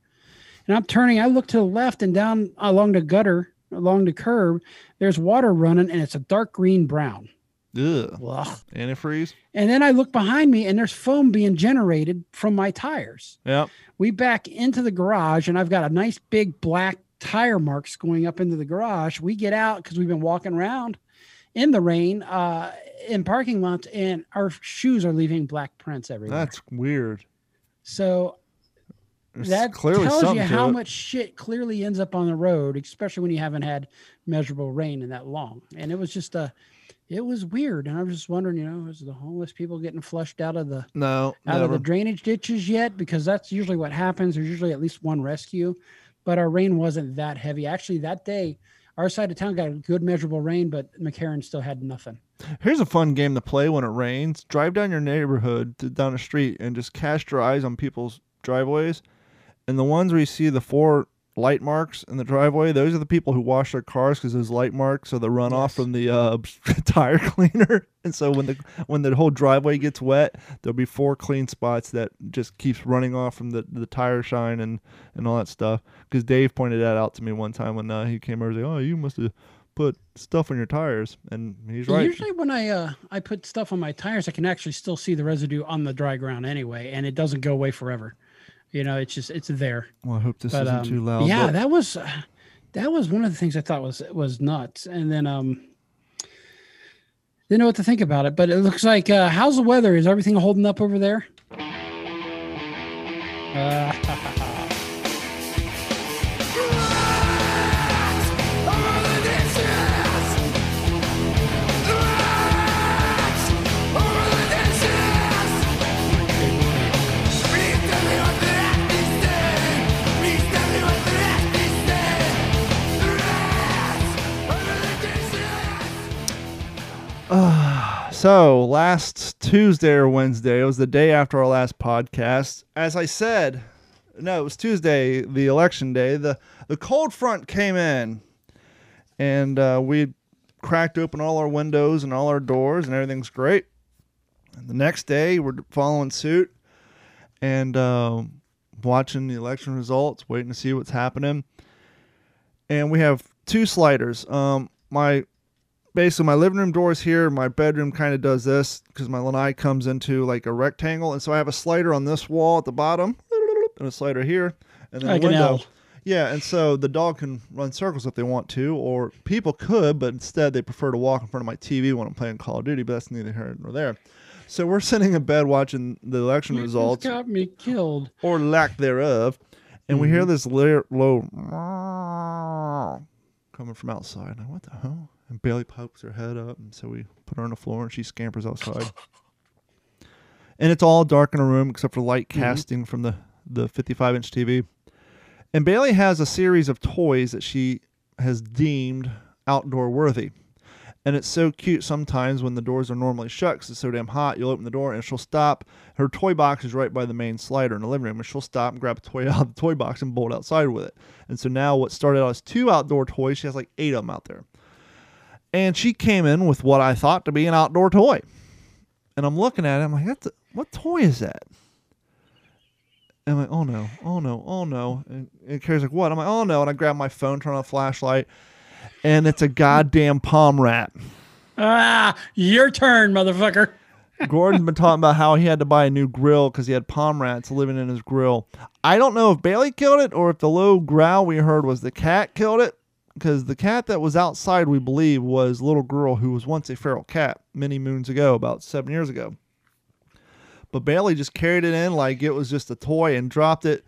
And I'm turning, I look to the left and down along the gutter, along the curb, there's water running and it's a dark green brown. Ugh. Ugh. Antifreeze? And then I look behind me and there's foam being generated from my tires. Yep. We back into the garage and I've got a nice big black tire marks going up into the garage. We get out because we've been walking around in the rain uh, in parking lots and our shoes are leaving black prints everywhere. That's weird. so There's that clearly tells you how much shit clearly ends up on the road, especially when you haven't had measurable rain in that long. And it was just a, it was weird. And I was just wondering, you know, is the homeless people getting flushed out of the No, out of the drainage ditches yet because that's usually what happens. There's usually at least one rescue, but our rain wasn't that heavy. Actually, that day, our side of town got a good measurable rain, but McCarran still had nothing. Here's a fun game to play when it rains. Drive down your neighborhood to, down the street and just cast your eyes on people's driveways. And the ones where you see the four light marks in the driveway, those are the people who wash their cars because those light marks are the runoff Yes. from the uh, tire cleaner. And so when the when the whole driveway gets wet, there'll be four clean spots that just keeps running off from the, the tire shine and, and all that stuff. Because Dave pointed that out to me one time when uh, he came over. He's like, "Oh, you must have put stuff on your tires," and he's right. Usually, when I uh, I put stuff on my tires, I can actually still see the residue on the dry ground anyway, and it doesn't go away forever. You know, it's just it's there. Well, I hope this but isn't um, too loud. yeah, but- that was uh, that was one of the things I thought was was nuts, and then um. Didn't know what to think about it, but it looks like uh, how's the weather? Is everything holding up over there? Uh, So last Tuesday or Wednesday, it was the day after our last podcast. As I said, no, it was Tuesday, the election day. the The cold front came in, and uh, we cracked open all our windows and all our doors, and everything's great. And the next day, we're following suit and um, watching the election results, waiting to see what's happening. And we have two sliders. Um, my basically my living room door is here. My bedroom kind of does this because my lanai comes into like a rectangle, and so I have a slider on this wall at the bottom and a slider here, and then Like a window. Yeah, and so the dog can run circles if they want to, or people could, but instead they prefer to walk in front of my TV when I'm playing Call of Duty. But that's neither here nor there. So we're sitting in bed watching the election you just results got me killed. or lack thereof, and we hear mm-hmm. this la- low coming from outside. Now, what the hell? And Bailey pokes her head up, and so we put her on the floor, and she scampers outside. and it's all dark in her room except for light mm-hmm. casting from the the 55 inch TV. And Bailey has a series of toys that she has deemed outdoor worthy. And it's so cute sometimes when the doors are normally shut 'cause it's so damn hot. You'll open the door and she'll stop. Her toy box is right by the main slider in the living room, and she'll stop and grab a toy out of the toy box and bolt outside with it. And so now what started out as two outdoor toys, she has like eight of them out there. And she came in with what I thought to be an outdoor toy. And I'm looking at it, I'm like, That's a, what toy is that? And I'm like, oh no, oh no, oh no. And, and Carrie's like, what? I'm like, oh no. And I grab my phone, turn on a flashlight, and it's a goddamn palm rat. Ah, your turn, motherfucker. Gordon's been talking about how he had to buy a new grill because he had palm rats living in his grill. I don't know if Bailey killed it or if the low growl we heard was the cat killed it. Because the cat that was outside, we believe, was a little girl who was once a feral cat many moons ago, about seven years ago. But Bailey just carried it in like it was just a toy and dropped it.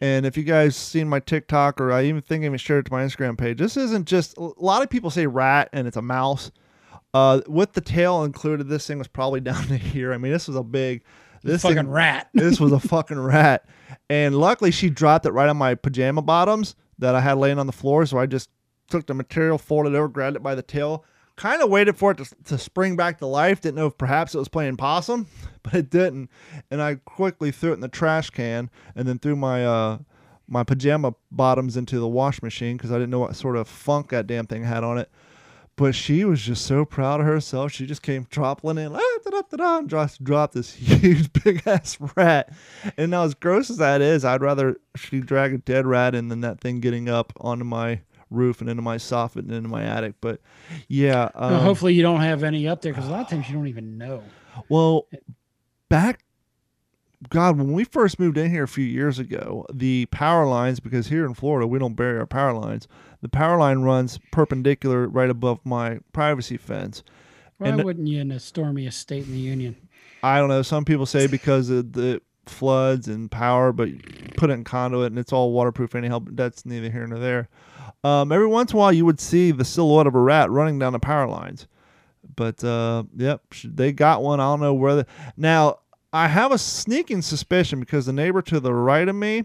And if you guys seen my TikTok or I even think I even shared it to my Instagram page, this isn't just a lot of people say rat and it's a mouse. Uh, with the tail included, this thing was probably down to here. I mean, this was a big, this fucking thing, rat. this was a fucking rat. And luckily, she dropped it right on my pajama bottoms that I had laying on the floor. So I just took the material, folded over, grabbed it by the tail, kind of waited for it to, to spring back to life. Didn't know if perhaps it was playing possum, but it didn't. And I quickly threw it in the trash can and then threw my uh, my pajama bottoms into the wash machine because I didn't know what sort of funk that damn thing had on it. But she was just so proud of herself. She just came troppling in, ah, da-da-da-da, and just dropped this huge big ass rat. And now, as gross as that is, I'd rather she drag a dead rat in than that thing getting up onto my roof and into my soffit and into my attic. But yeah, um, Well, hopefully you don't have any up there because a lot of times you don't even know. well, back, God, when we first moved in here a few years ago, the power lines, because here in Florida, we don't bury our power lines, the power line runs perpendicular right above my privacy fence. Why And- wouldn't you in a stormiest state in the union? I don't know. Some people say because of the floods and power, but put it in conduit and it's all waterproof anyhow. But that's neither here nor there. Um, every once in a while, you would see the silhouette of a rat running down the power lines. But uh, yep, they got one. I don't know where. The, now I have a sneaking suspicion because the neighbor to the right of me,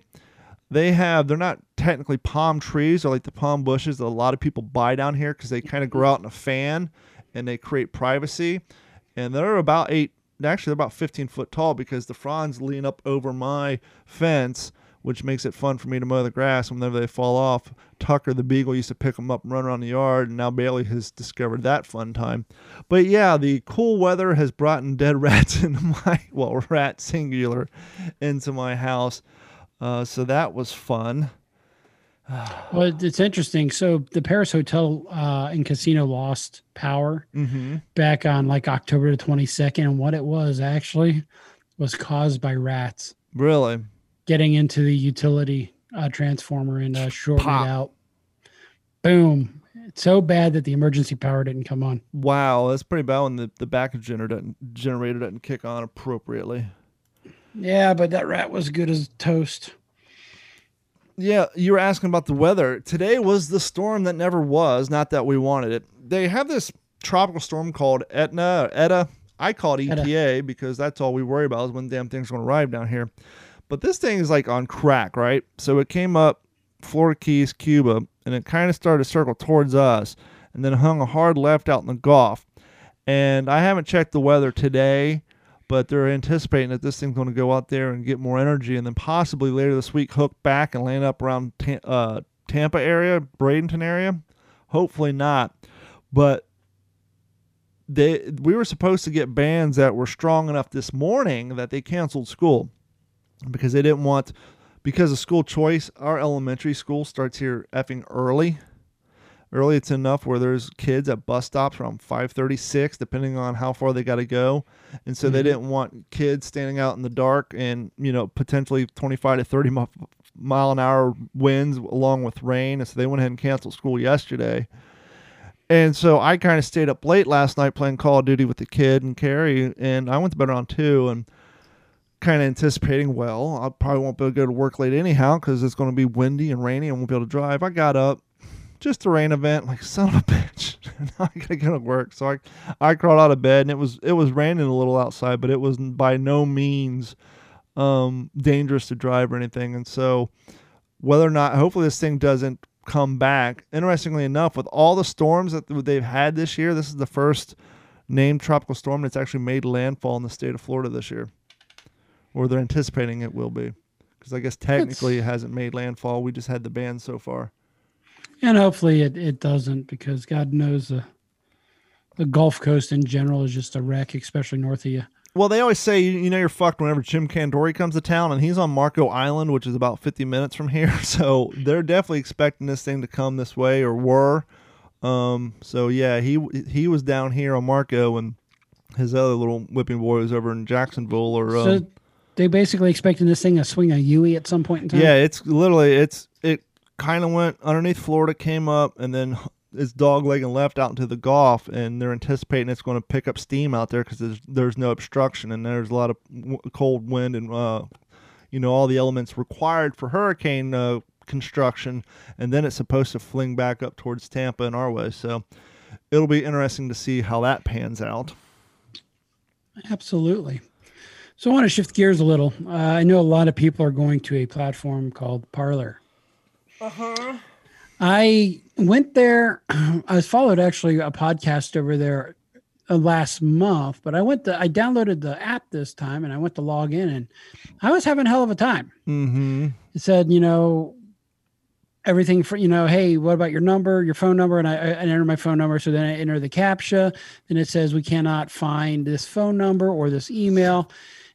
they have. They're not technically palm trees or like the palm bushes that a lot of people buy down here because they kind of grow out in a fan and they create privacy. And they're about eight. Actually, they're about 15 foot tall because the fronds lean up over my fence, which makes it fun for me to mow the grass whenever they fall off. Tucker the beagle used to pick them up and run around the yard, and now Bailey has discovered that fun time. But yeah, the cool weather has brought in dead rats into my well, rat singular into my house. Uh, so that was fun. Well, it's interesting. So the Paris Hotel uh, and Casino lost power Mm-hmm. back on like October the 22nd. And what it was actually was caused by rats Really? Getting into the utility uh, transformer and uh, shorting Pop. it out. Boom. It's so bad that the emergency power didn't come on. Wow, that's pretty bad when the, the backup generator doesn't, generator doesn't kick on appropriately. Yeah, but that rat was good as toast. Yeah, you were asking about the weather. Today was the storm that never was, not that we wanted it. They have this tropical storm called Etna or Etta. I call it Eta. ETA because that's all we worry about is when damn thing's going to arrive down here. But this thing is like on crack, right? So it came up Florida Keys, Cuba, and it kind of started to circle towards us and then hung a hard left out in the Gulf. And I haven't checked the weather today, but they're anticipating that this thing's going to go out there and get more energy and then possibly later this week hook back and land up around uh, Tampa area, Bradenton area. Hopefully not. But they we were supposed to get bands that were strong enough this morning that they canceled school because they didn't want because of school choice our elementary school starts here effing early. Early it's enough where there's kids at bus stops around 536 depending on how far they got to go. And so they Mhm. didn't want kids standing out in the dark and you know potentially 25 to 30 mi- mile an hour winds along with rain. And so they went ahead and canceled school yesterday. And so I kind of stayed up late last night playing Call of Duty with the kid and Carrie, and I went to bed around two and kind of anticipating, well, I probably won't be able to go to work late anyhow because it's going to be windy and rainy and won't be able to drive. I got up, just a rain event, like son of a bitch. I gotta go to work. So I, I crawled out of bed and it was it was raining a little outside, but it was by no means um, dangerous to drive or anything. And so whether or not, hopefully this thing doesn't come back. Interestingly enough, with all the storms that they've had this year, this is the first named tropical storm that's actually made landfall in the state of Florida this year, or they're anticipating it will be. Because I guess technically it hasn't made landfall. We just had the ban so far. And hopefully it, it doesn't because God knows the, the Gulf Coast in general is just a wreck, especially north of you. Well, they always say you, you know you're fucked whenever Jim Cantore comes to town, and he's on Marco Island, which is about 50 minutes from here. So they're definitely expecting this thing to come this way, or were. Um, so yeah, he he was down here on Marco, and his other little whipping boy was over in Jacksonville or um, So they basically expecting this thing to swing a Yui at some point in time. yeah, it's literally it's it kind of went underneath Florida, came up, and then it's dog legging left out into the Gulf, and they're anticipating it's going to pick up steam out there because there's there's no obstruction and there's a lot of w- cold wind and uh, you know all the elements required for hurricane uh, construction, and then it's supposed to fling back up towards Tampa and our way. So it'll be interesting to see how that pans out. Absolutely. So I want to shift gears a little. Uh, I know a lot of people are going to a platform called Parler. Uh huh. I went there. I was followed actually a podcast over there uh, last month, but I went to I downloaded the app this time and I went to log in and I was having a hell of a time. Mm-hmm. It said, you know, everything for you know, hey, what about your number, your phone number? And I, I enter my phone number. So then I enter the captcha. and it says we cannot find this phone number or this email.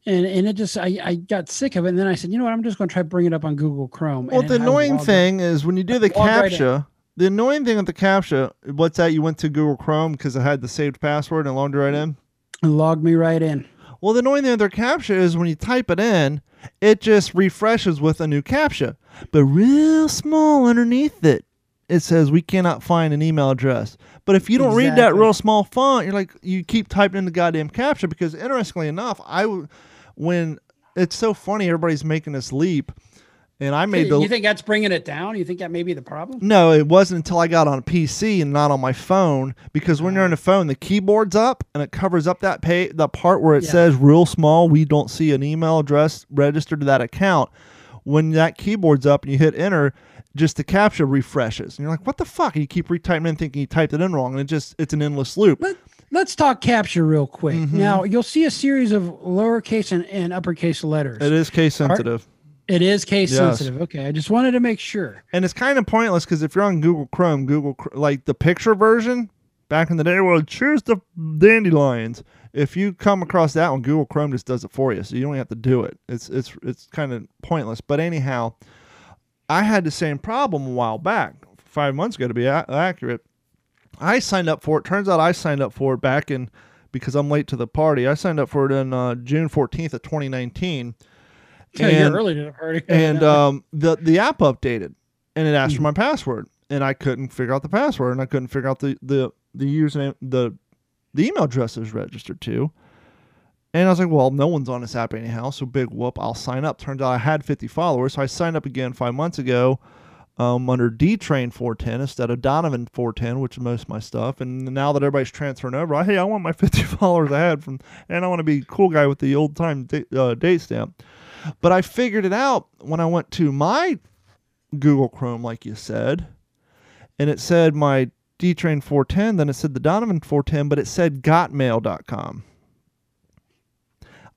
And, and it just I, I got sick of it and then I said you know what I'm just going to try to bring it up on Google Chrome. Well, And the annoying thing is when you do the Log right captcha. the annoying thing with the captcha, what's that? You went to Google Chrome because it had the saved password and logged right in. And logged me right in. Well, the annoying thing with their captcha is when you type it in, it just refreshes with a new captcha, but real small underneath it, it says we cannot find an email address. But if you don't read that real small font, you're like you keep typing in the goddamn captcha because interestingly enough, I w- when it's so funny everybody's making this leap, and I made the you think that's bringing it down? You think that may be the problem? no, it wasn't until I got on a PC and not on my phone because when you're on oh. a phone, the keyboard's up and it covers up that pay the part where it Yeah. says real small. We don't see an email address registered to that account. When that keyboard's up and you hit enter, just the captcha refreshes, and you're like, "What the fuck?" And you keep retyping in, thinking you typed it in wrong, and it just it's an endless loop. Let, let's talk captcha real quick. Mm-hmm. Now you'll see a series of lowercase and, and uppercase letters. It is case sensitive. It is case Yes. sensitive. Okay, I just wanted to make sure. and it's kind of pointless because if you're on Google Chrome, Google like the picture version back in the day, well, choose the dandelions. If you come across that one, Google Chrome just does it for you, so you don't have to do it. It's it's it's kind of pointless. But anyhow, I had the same problem a while back, five months ago to be a- accurate. I signed up for it. Turns out I signed up for it back in because I'm late to the party. I signed up for it on uh, June 14th of 2019 Yeah, And- early to the party. and um, the the app updated and it asked for my password and I couldn't figure out the password and I couldn't figure out the the the username the the email address is registered to. And I was like, well, no one's on this app anyhow, so big whoop, I'll sign up. Turns out I had 50 followers, so I signed up again five months ago um, under D Train 410 instead of Donovan 410, which is most of my stuff. And now that everybody's transferring over, I, hey, I want my 50 followers I had from, and I want to be cool guy with the old time uh, date stamp. But I figured it out when I went to my Google Chrome, like you said, and it said my D Train 410, then it said the Donovan 410, but it said gotmail.com.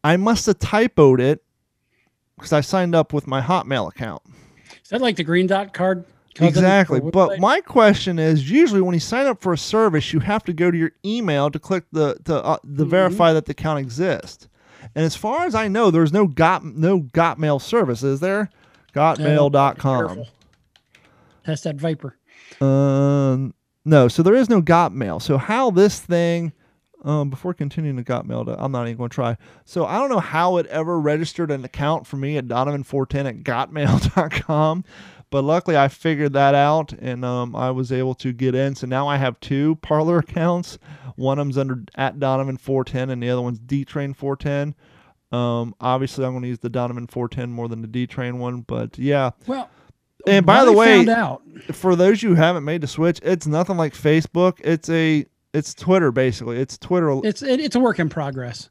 I must have typoed it because I signed up with my Hotmail account. Is that like the green dot card? Exactly. But my question is usually when you sign up for a service, you have to go to your email to click the to, uh, Mm-hmm. verify that the account exists. And as far as I know, there's no got no Gotmail service, is there? Gotmail.com. Test that Viper. Um, no, so there is no Gotmail. So how this thing, um, before continuing to Gotmail, I'm not even going to try. So I don't know how it ever registered an account for me at Donovan410 at Gotmail.com, but luckily I figured that out and um, I was able to get in. So now I have two Parler accounts. One of them's under at Donovan410 and the other one's DTrain410. Um, obviously I'm going to use the Donovan410 more than the D-Train one, but yeah. Well, And by the way, for those who haven't made the switch, it's nothing like Facebook. It's a it's Twitter basically. It's Twitter. it's it, it's a work in progress.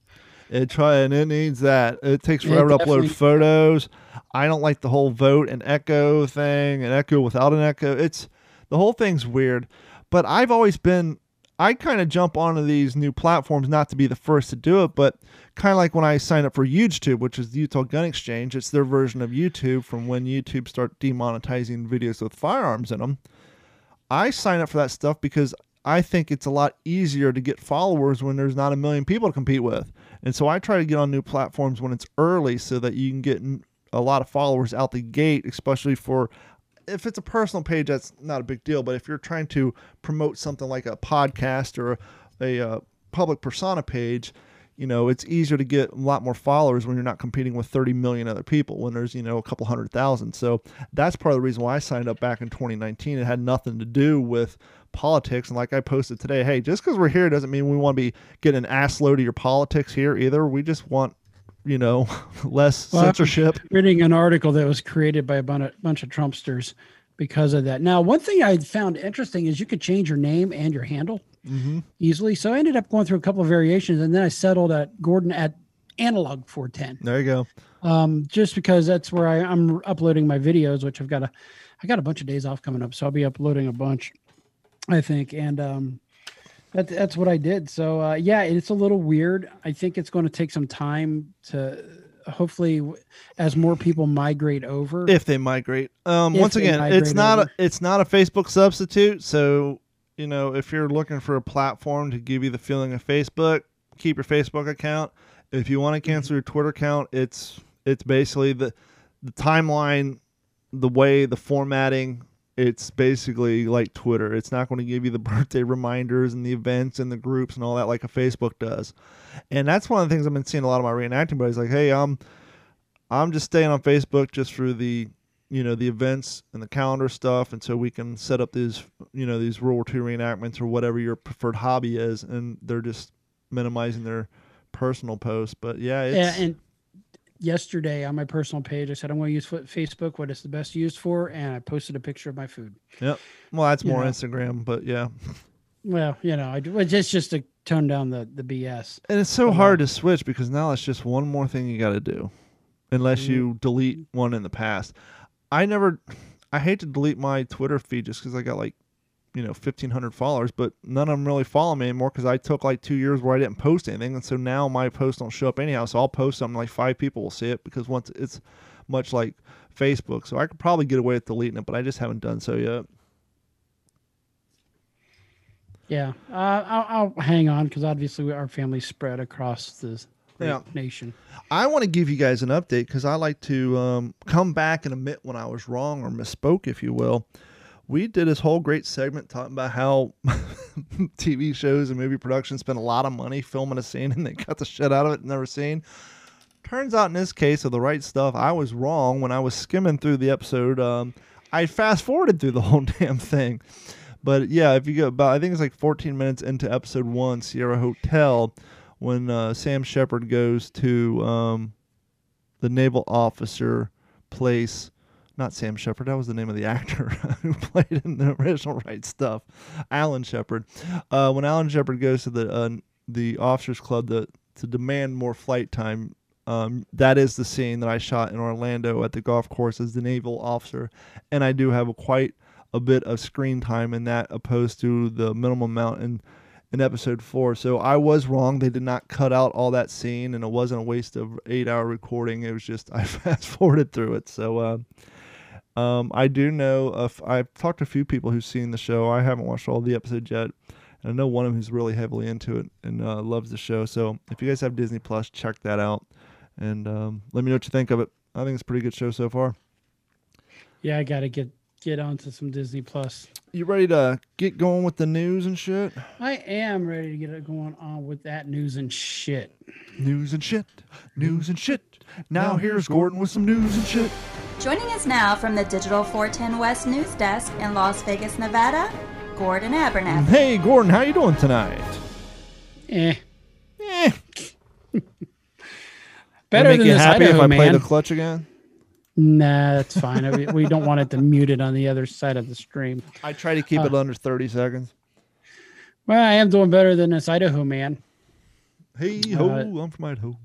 It try and it needs that. It takes It forever to upload photos. I don't like the whole vote and echo thing and echo without an echo. It's the whole thing's weird. But I've always been I kind of jump onto these new platforms not to be the first to do it, but kind of like when I signed up for UGETube, which is the Utah Gun Exchange. It's their version of YouTube from when YouTube start demonetizing videos with firearms in them. I sign up for that stuff because I think it's a lot easier to get followers when there's not a million people to compete with. And so I try to get on new platforms when it's early so that you can get a lot of followers out the gate, especially for if it's a personal page, that's not a big deal. But if you're trying to promote something like a podcast or a, uh public persona page, you know, it's easier to get a lot more followers when you're not competing with 30 million other people when there's, you know, a couple hundred thousand. So that's part of the reason why I signed up back in 2019. It had nothing to do with politics. And like I posted today, hey, just because we're here doesn't mean we want to be getting an ass load of your politics here either. We just want, you know, less Well, I'm censorship. reading an article that was created by a bunch of Trumpsters because of that. Now, one thing I found interesting is you could change your name and your handle Mm-hmm. easily. So I ended up going through a couple of variations, and then I settled at Gordon at Analog 410, There you go. um, just because that's where I, I'm uploading my videos, which I've got a, I got a bunch of days off coming up, so I'll be uploading a bunch, I think, and um, that, that's what I did. So uh, yeah, it's a little weird. I think it's going to take some time to hopefully as more people migrate over. if they migrate. Um, If once again, it's not a, it's not a Facebook substitute. So you know, if you're looking for a platform to give you the feeling of Facebook, keep your Facebook account. If you want to cancel your Twitter account, it's it's basically the the timeline, the way the formatting. It's basically like Twitter. It's not going to give you the birthday reminders and the events and the groups and all that like a Facebook does. And that's one of the things I've been seeing a lot of my reenacting buddies like, hey, I'm I'm just staying on Facebook just for the you know the events and the calendar stuff, so we can set up these you know these World War II reenactments or whatever your preferred hobby is, and they're just minimizing their personal posts. But yeah, it's, Yeah, and yesterday on my personal page, I said I'm going to use Facebook, what it's the best used for, and I posted a picture of my food. yep. Well, that's you more know. Instagram, but yeah, Well, you know, I it's just just to tone down the the BS. and it's so Uh, hard to switch because now it's just one more thing you got to do, unless Mm-hmm. you delete one in the past. I never, I hate to delete my Twitter feed just because I got like you know 1500 followers but none of them really follow me anymore because i took like two years where i didn't post anything and so now my posts don't show up anyhow so i'll post something like five people will see it because once it's much like facebook so i could probably get away with deleting it but i just haven't done so yet Yeah, uh, I'll, I'll hang on because obviously we, our family's spread across the Yeah. nation. i want to give you guys an update because i like to um, come back and admit when i was wrong or misspoke if you will we did this whole great segment talking about how tv shows and movie production spend a lot of money filming a scene and they cut the shit out of it and never seen. Turns out in this case of the right stuff i was wrong when i was skimming through the episode. Um, i fast forwarded through the whole damn thing. But yeah if you go about i think it's like 14 minutes into episode one sierra hotel when uh, sam shepard goes to um, the naval officer place not sam shepard that was the name of the actor who played in the original right stuff alan shepard. Uh, when alan shepard goes to the uh, the officers club to, to demand more flight time um, that is the scene that I shot in Orlando at the golf course as the naval officer, and I do have a quite a bit of screen time in that, opposed to the minimum amount in in episode four. So I was wrong; they did not cut out all that scene, and it wasn't a waste of eight hour recording. It was just I fast forwarded through it. So. Uh, um, I do know of, I've talked to a few people who've seen the show. I haven't watched all the episodes yet. And I know one of them who's really heavily into it and uh, loves the show. So if you guys have Disney Plus, check that out and um, let me know what you think of it. I think it's a pretty good show so far. Yeah, I got to get get onto some Disney Plus. You ready to get going with the news and shit? I am ready to get it going on with that news and shit. News and shit. News and shit. Now here's Gordon with some news and shit. Joining us now from the Digital 410 West News Desk in Las Vegas, Nevada, Gordon Abernathy. Hey Gordon, how you doing tonight? Eh, Eh. better make than you this happy Idaho if I man. play the clutch again? Nah, that's fine. We don't want it to mute it on the other side of the stream. I try to keep it under 30 seconds. Well, I am doing better than this Idaho man. Hey ho, Uh, I'm from Idaho.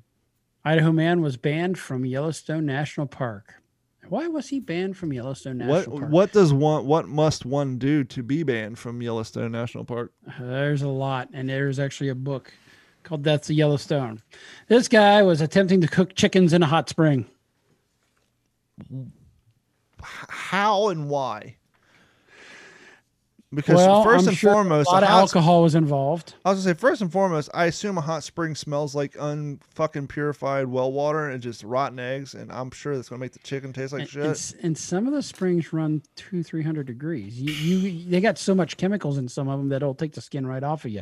Idaho man was banned from Yellowstone National Park. Why was he banned from Yellowstone What National Park? what does one what must one do to be banned from Yellowstone National Park? There's a lot, and there's actually a book called "That's the Yellowstone." This guy was attempting to cook chickens in a hot spring. How and why? Because well, 1st I'm and sure foremost, a lot of hot alcohol was involved. I was gonna say first and foremost, I assume a hot spring smells like unfucking purified well water and just rotten eggs, and I'm sure that's gonna make the chicken taste like And, shit. and and some of the springs run two, three hundred degrees. You, you, they got so much chemicals in some of them that it'll take the skin right off of you.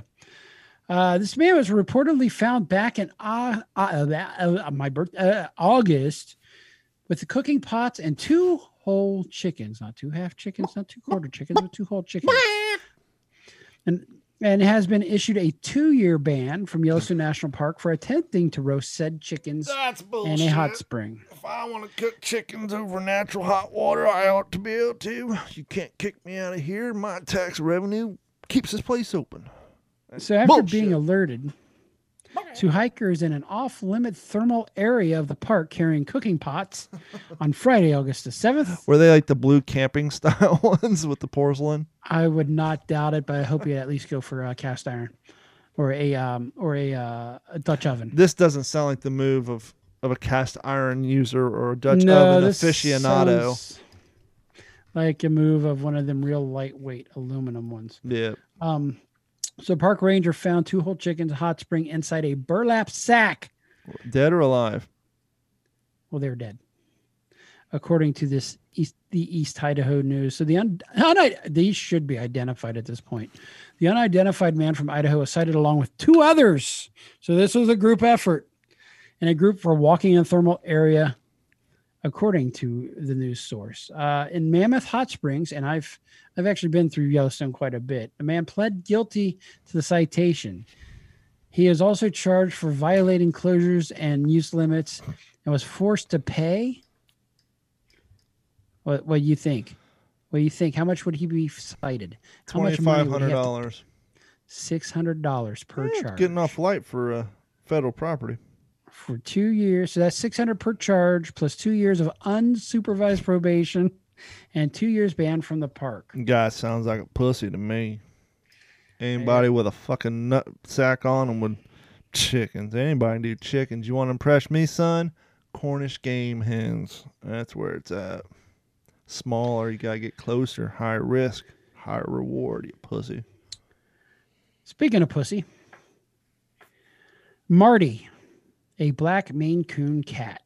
Uh, this man was reportedly found back in uh, uh, uh, uh, my birth uh, August with the cooking pots and two whole chickens, not two half chickens, not two quarter chickens, but two whole chickens. And and has been issued a two-year ban from Yellowstone National Park for attempting to roast said chickens That's in a hot spring. If I want to cook chickens over natural hot water, I ought to be able to. You can't kick me out of here. My tax revenue keeps this place open. So after Bullshit. being alerted to hikers in an off-limit thermal area of the park carrying cooking pots on Friday, August the 7th, Were they like the blue camping style ones with the porcelain? I would not doubt it, but I hope you at least go for a cast iron or a um or a, uh, a Dutch oven. This doesn't sound like the move of, of a cast iron user or a Dutch no, oven this aficionado. like a move of one of them real lightweight aluminum ones. Yeah. Um, so park ranger found two whole chickens hot spring inside a burlap sack. Dead or alive? Well, they're dead, according to this East, the East Idaho News. So the un, un, these should be identified at this point. The unidentified man from Idaho was cited along with two others. So this was a group effort, and a group for walking in a thermal area, according to the news source. Uh, in Mammoth Hot Springs, and I've I've actually been through Yellowstone quite a bit. A man pled guilty to the citation. He is also charged for violating closures and use limits and was forced to pay. What what do you think? What do you think? How much would he be cited? How Twenty five hundred dollars. Six hundred dollars per Yeah, charge. Getting off light for uh, federal property. For two years. So that's six hundred per charge plus two years of unsupervised probation and two years banned from the park. Guy sounds like a pussy to me. Anybody with a fucking nut sack on them would chickens. Anybody do chickens. You want to impress me, son? Cornish game hens. That's where it's at. Smaller, you gotta get closer. Higher risk, higher reward. You pussy. Speaking of pussy, Marty, a black Maine Coon cat,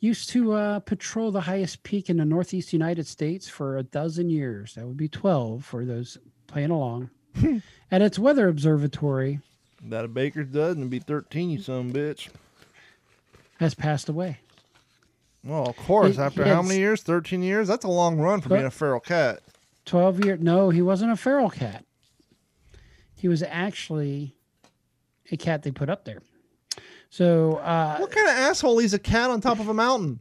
used to uh, patrol the highest peak in the Northeast United States for a dozen years. That would be 12 for those playing along. At its weather observatory, That a baker's dozen would be thirteen. You son of a bitch. has passed away. Well, of course. He- after he how many years? Thirteen years. That's a long run for But- being a feral cat. 12 year no he wasn't a feral cat he was actually a cat they put up there so uh What kind of asshole leaves a cat on top of a mountain?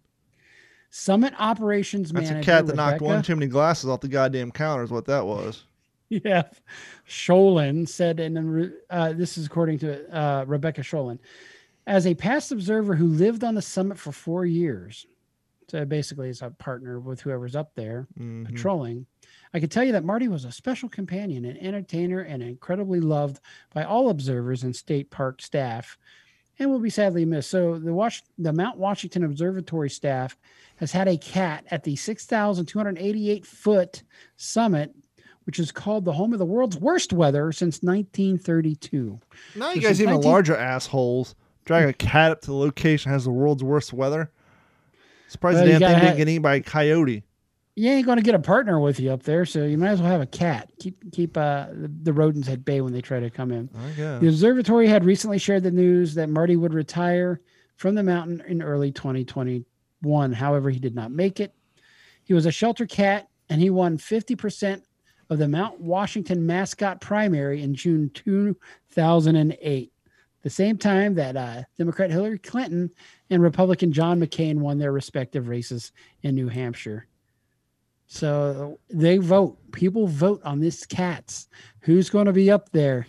summit operations That's manager a cat that knocked one too many glasses off the goddamn counter. Is what that was. yeah Scholand said and uh, this is according to uh, rebecca Scholand. as a past observer who lived on the summit for four years so basically as a partner with whoever's up there Mhm. patrolling. I could tell you that Marty was a special companion, an entertainer, and incredibly loved by all observers and state park staff, and will be sadly missed. So the Wash- the Mount Washington Observatory staff has had a cat at the 6,288 foot summit, which is called the home of the world's worst weather since 1932. Now you This guys even 19 larger assholes. Drag a cat up to the location has the world's worst weather. Surprised Well, the damn thing didn't get eaten by a coyote. You ain't going to get a partner with you up there, so you might as well have a cat. Keep keep uh, the, the rodents at bay when they try to come in. The observatory had recently shared the news that Marty would retire from the mountain in early 2021. However, he did not make it. He was a shelter cat and he won 50% of the Mount Washington mascot primary in June 2008, the same time that uh, Democrat Hillary Clinton and Republican John McCain won their respective races in New Hampshire. So they vote. People vote on this cats. Who's going to be up there?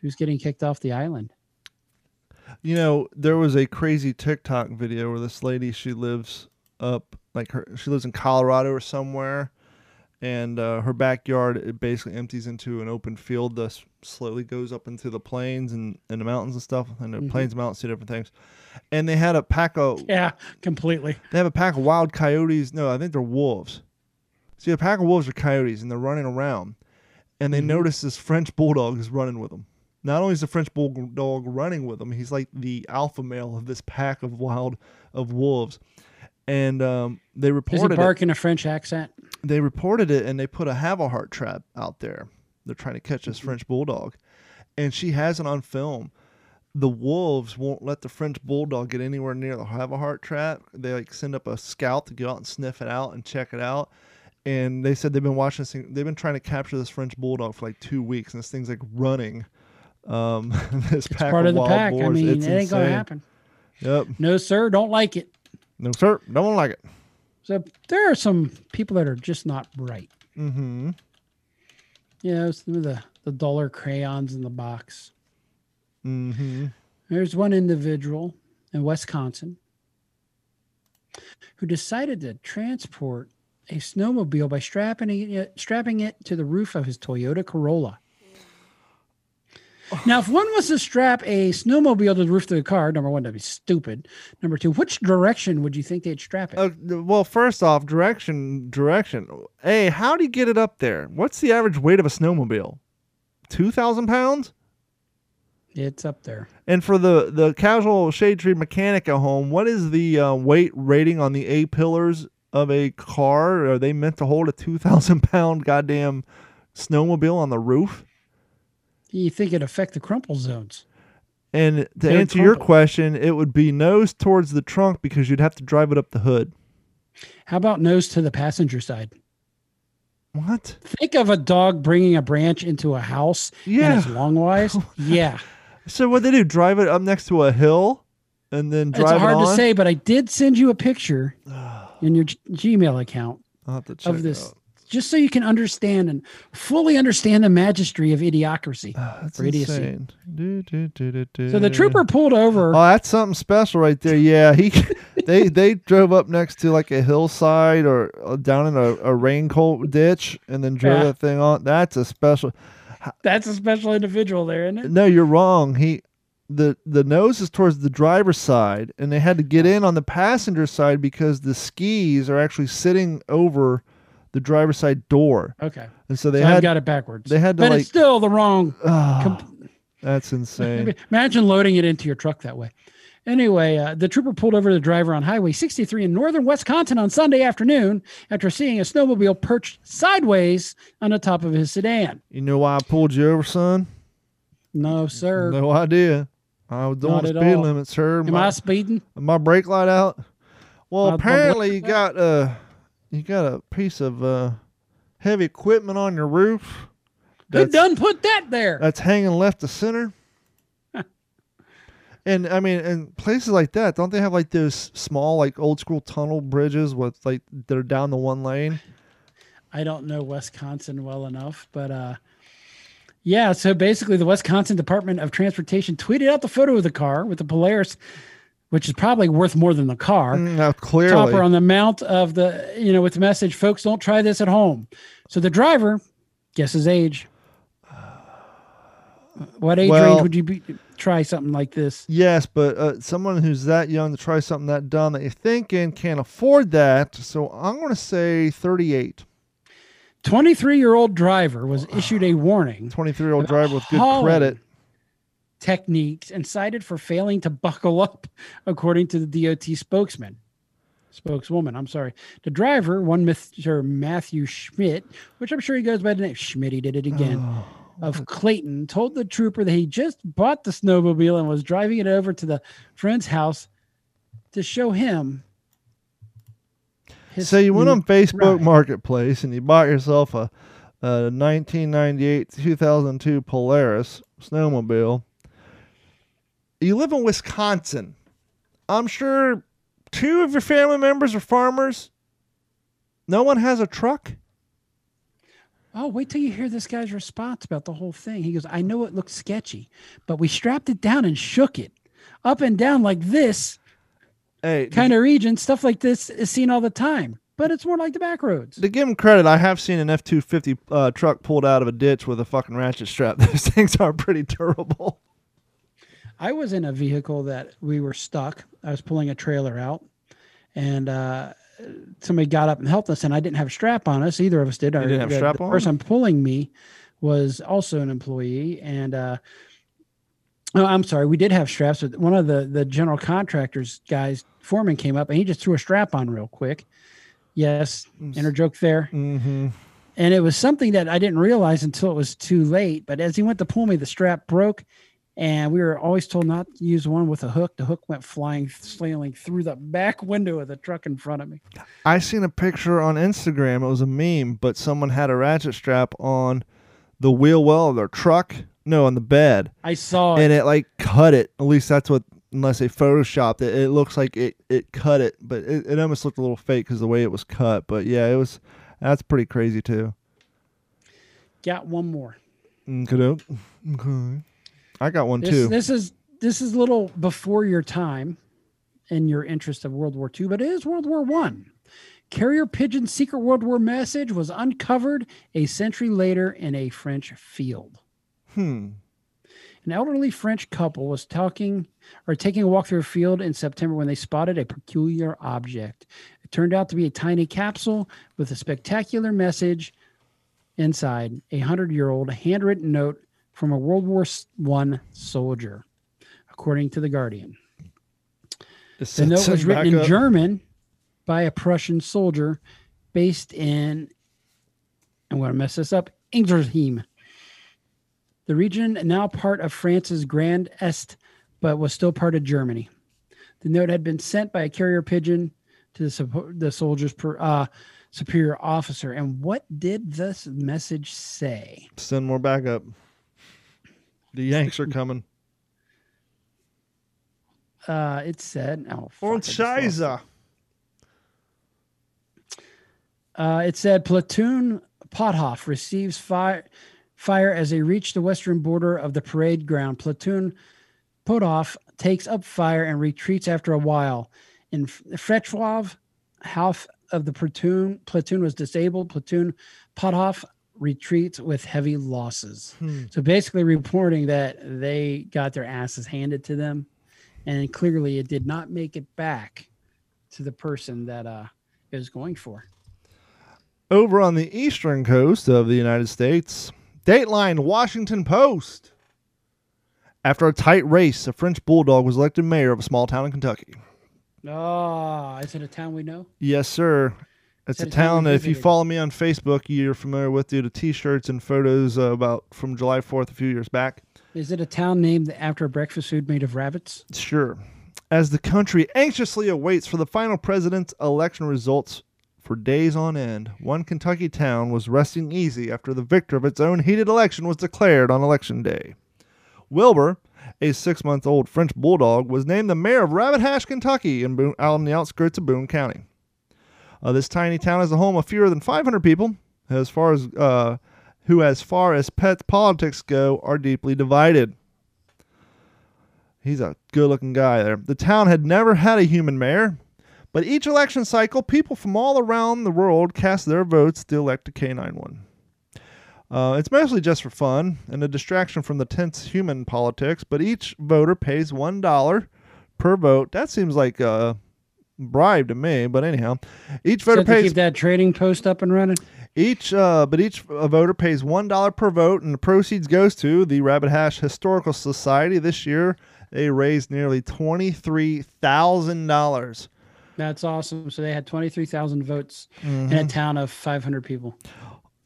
Who's getting kicked off the island? You know, there was a crazy TikTok video where this lady she lives up like her she lives in Colorado or somewhere, and uh, her backyard it basically empties into an open field that slowly goes up into the plains and, and the mountains and stuff, and the Mhm. plains and mountains two different things. And they had a pack of Yeah, completely. they have a pack of wild coyotes. No, I think they're wolves. See, a pack of wolves are coyotes, and they're running around. And they Mhm. notice this French bulldog is running with them. Not only is the French bulldog running with them, he's like the alpha male of this pack of wild of wolves. And um, they Does he reported it. bark in a French accent? They reported it, and they put a Havahart trap out there. They're trying to catch this. French bulldog, and she has it on film. The wolves won't let the French bulldog get anywhere near the Havahart trap. They like send up a scout to go out and sniff it out and check it out. And they said they've been watching this thing. They've been trying to capture this French bulldog for like two weeks, and this thing's like running. Um, this It's pack part of the wild pack. I mean, It's it ain't gonna happen. Yep. No, sir, don't like it. No, sir. Don't like it. So there are some people that are just not right. Mm-hmm. You know, some of the the duller crayons in the box. Mm-hmm. There's one individual in Wisconsin who decided to transport a snowmobile by strapping it, strapping it to the roof of his Toyota Corolla. Now, if one was to strap a snowmobile to the roof of the car, number one, that'd be stupid. Number two, which direction would you think they'd strap it? Uh, well, first off, direction, direction. Hey, how do you get it up there? What's the average weight of a snowmobile? Two thousand pounds. It's up there. And for the the casual shade tree mechanic at home, what is the uh, weight rating on the A pillars of a car? Are they meant to hold a two thousand pound goddamn snowmobile on the roof? You think it'd affect the crumple zones? And to answer your question, it would be nose towards the trunk because you'd have to drive it up the hood. How about nose to the passenger side? What? Think of a dog bringing a branch into a house and Yeah. it's long wise. Yeah. So what they do? Drive it up next to a hill, and then drive It's hard it to say, but I did send you a picture in your G- Gmail account I'll have to check of this. Just so you can understand and fully understand the majesty of idiocracy. That's for idiocy. insane. Do, do, do. So the trooper pulled over. Oh, that's something special right there. Yeah, he they they drove up next to like a hillside or uh, down in a, a raincoat ditch and then drove Yeah. that thing on. That's a special. That's a special individual there, isn't it? No, you're wrong. He the the nose is towards the driver's side, and they had to get in on the passenger side because the skis are actually sitting over the driver's side door, Okay. and so they so I've had. got it backwards. they had to, but like- it's still the wrong. Ah, com- that's insane. Imagine loading it into your truck that way. Anyway, uh, the trooper pulled over the driver on Highway 63 in northern Wisconsin on Sunday afternoon after seeing a snowmobile perched sideways on the top of his sedan. You know why I pulled you over, son? No, sir. No idea. I was doing Not the speed all. limit, sir. Am my, I speeding? my brake light out. Well, My- my apparently brake you got uh you got a piece of uh heavy equipment on your roof. Who That's, done put that there? that's hanging left to center. and I mean, and places like that, don't they have like those small, like old school tunnel bridges with like they're down the one lane? I don't know Wisconsin well enough, but uh yeah, so basically the Wisconsin Department of Transportation tweeted out the photo of the car with the Polaris, which is probably worth more than the car. Mm, Now clearly, Topper on the mount of the, you know, with the message, folks, don't try this at home. So the driver, guess his age. What age Well- range would you be, try something like this? Yes, but uh, someone who's that young to try something that dumb that you're thinking can't afford that. So I'm going to say 38. 23 year old driver was issued a warning 23 year old driver with good Hauling credit. Techniques and cited for failing to buckle up, according to the DOT spokesman. Spokeswoman, I'm sorry. The driver, one Mr. Matthew Schmidt, which I'm sure he goes by the name Schmidt, he did it again, Oh, of Clayton, told the trooper that he just bought the snowmobile and was driving it over to the friend's house to show him. So you went on Facebook ride. Marketplace and you bought yourself a, a 1998 2002 Polaris snowmobile. You live in Wisconsin. I'm sure two of your family members are farmers. No one has a truck. Oh, wait till you hear this guy's response about the whole thing. He goes, I know it looks sketchy, but we strapped it down and shook it up and down like this Hey, kind of region. Stuff like this is seen all the time, but it's more like the back roads. to give him credit, I have seen an F two fifty uh, truck pulled out of a ditch with a fucking ratchet strap. Those things are pretty durable. I was in a vehicle that we were stuck. I was pulling a trailer out, and uh, somebody got up and helped us, and I didn't have a strap on us. Either of us did. Our- didn't have the, strap the on? person pulling me was also an employee, and uh, oh, I'm sorry, we did have straps. But one of the the general contractors guys, foreman, came up and he just threw a strap on real quick. Yes, inner joke there. Mm-hmm. and it was something that I didn't realize until it was too late. But as he went to pull me, the strap broke, and we were always told not to use one with a hook. The hook went flying, sailing through the back window of the truck in front of me. I seen a picture on Instagram. It was a meme, but someone had a ratchet strap on the wheel well of their truck. No, on the bed, I saw it, and it. it like cut it. At least that's what, unless they photoshopped it, it looks like it it cut it, but it, it almost looked a little fake because the way it was cut. But yeah, it was. That's pretty crazy too. Got one more. Mm, okay. Okay. I got one This, too. this is this is a little before your time in your interest of World War II, but it is World War One. Carrier pigeon secret World War message was uncovered a century later in a French field. hmm. An elderly French couple was talking or taking a walk through a field in September when they spotted a peculiar object. It turned out to be a tiny capsule with a spectacular message inside, a hundred year old handwritten note from a World War I soldier, according to The Guardian. The note was written in up. German by a Prussian soldier based in, I'm going to mess this up, Ingersheim. The region now part of France's Grand Est, but was still part of Germany. The note had been sent by a carrier pigeon to the, the soldier's per, uh, superior officer. And what did this message say? Send more backup. The Yanks are coming. Uh, it said, oh, fuck, I Und just lost it. Uh, it said platoon Pothoff receives fire fire as they reach the western border of the parade ground. Platoon Pothoff takes up fire and retreats after a while. In Frechwov, half of the platoon platoon was disabled. Platoon Pothoff retreats with heavy losses. Hmm. So basically, reporting that they got their asses handed to them, and clearly it did not make it back to the person that uh, it was going for. Over on the eastern coast of the United States, Dateline Washington Post. After a tight race, a French bulldog was elected mayor of a small town in Kentucky. Oh, is it a town we know? Yes, sir. It's Said a town that if you follow me on Facebook, you're familiar with due to T-shirts and photos uh, about from July 4th a few years back. Is it a town named after a breakfast food made of rabbits? Sure. As the country anxiously awaits for the final president's election results for days on end, one Kentucky town was resting easy after the victor of its own heated election was declared on election day. Wilbur, a six month old French bulldog, was named the mayor of Rabbit Hash, Kentucky, in Boone, out on the outskirts of Boone County. Uh, this tiny town is the home of fewer than 500 people, as far as uh, who, as far as pet politics go, are deeply divided. He's a good looking guy there. The town had never had a human mayor, but each election cycle, people from all around the world cast their votes to elect a K9 one. Uh, it's mostly just for fun and a distraction from the tense human politics, but each voter pays $1 per vote. That seems like a bribe to me, but anyhow, each voter So pays keep that trading post up and running. each, uh, but each uh, voter pays one dollar per vote, and the proceeds goes to the Rabbit Hash Historical Society. This year, they raised nearly twenty three thousand dollars. That's awesome. So they had 23,000 votes Mm-hmm. in a town of 500 people.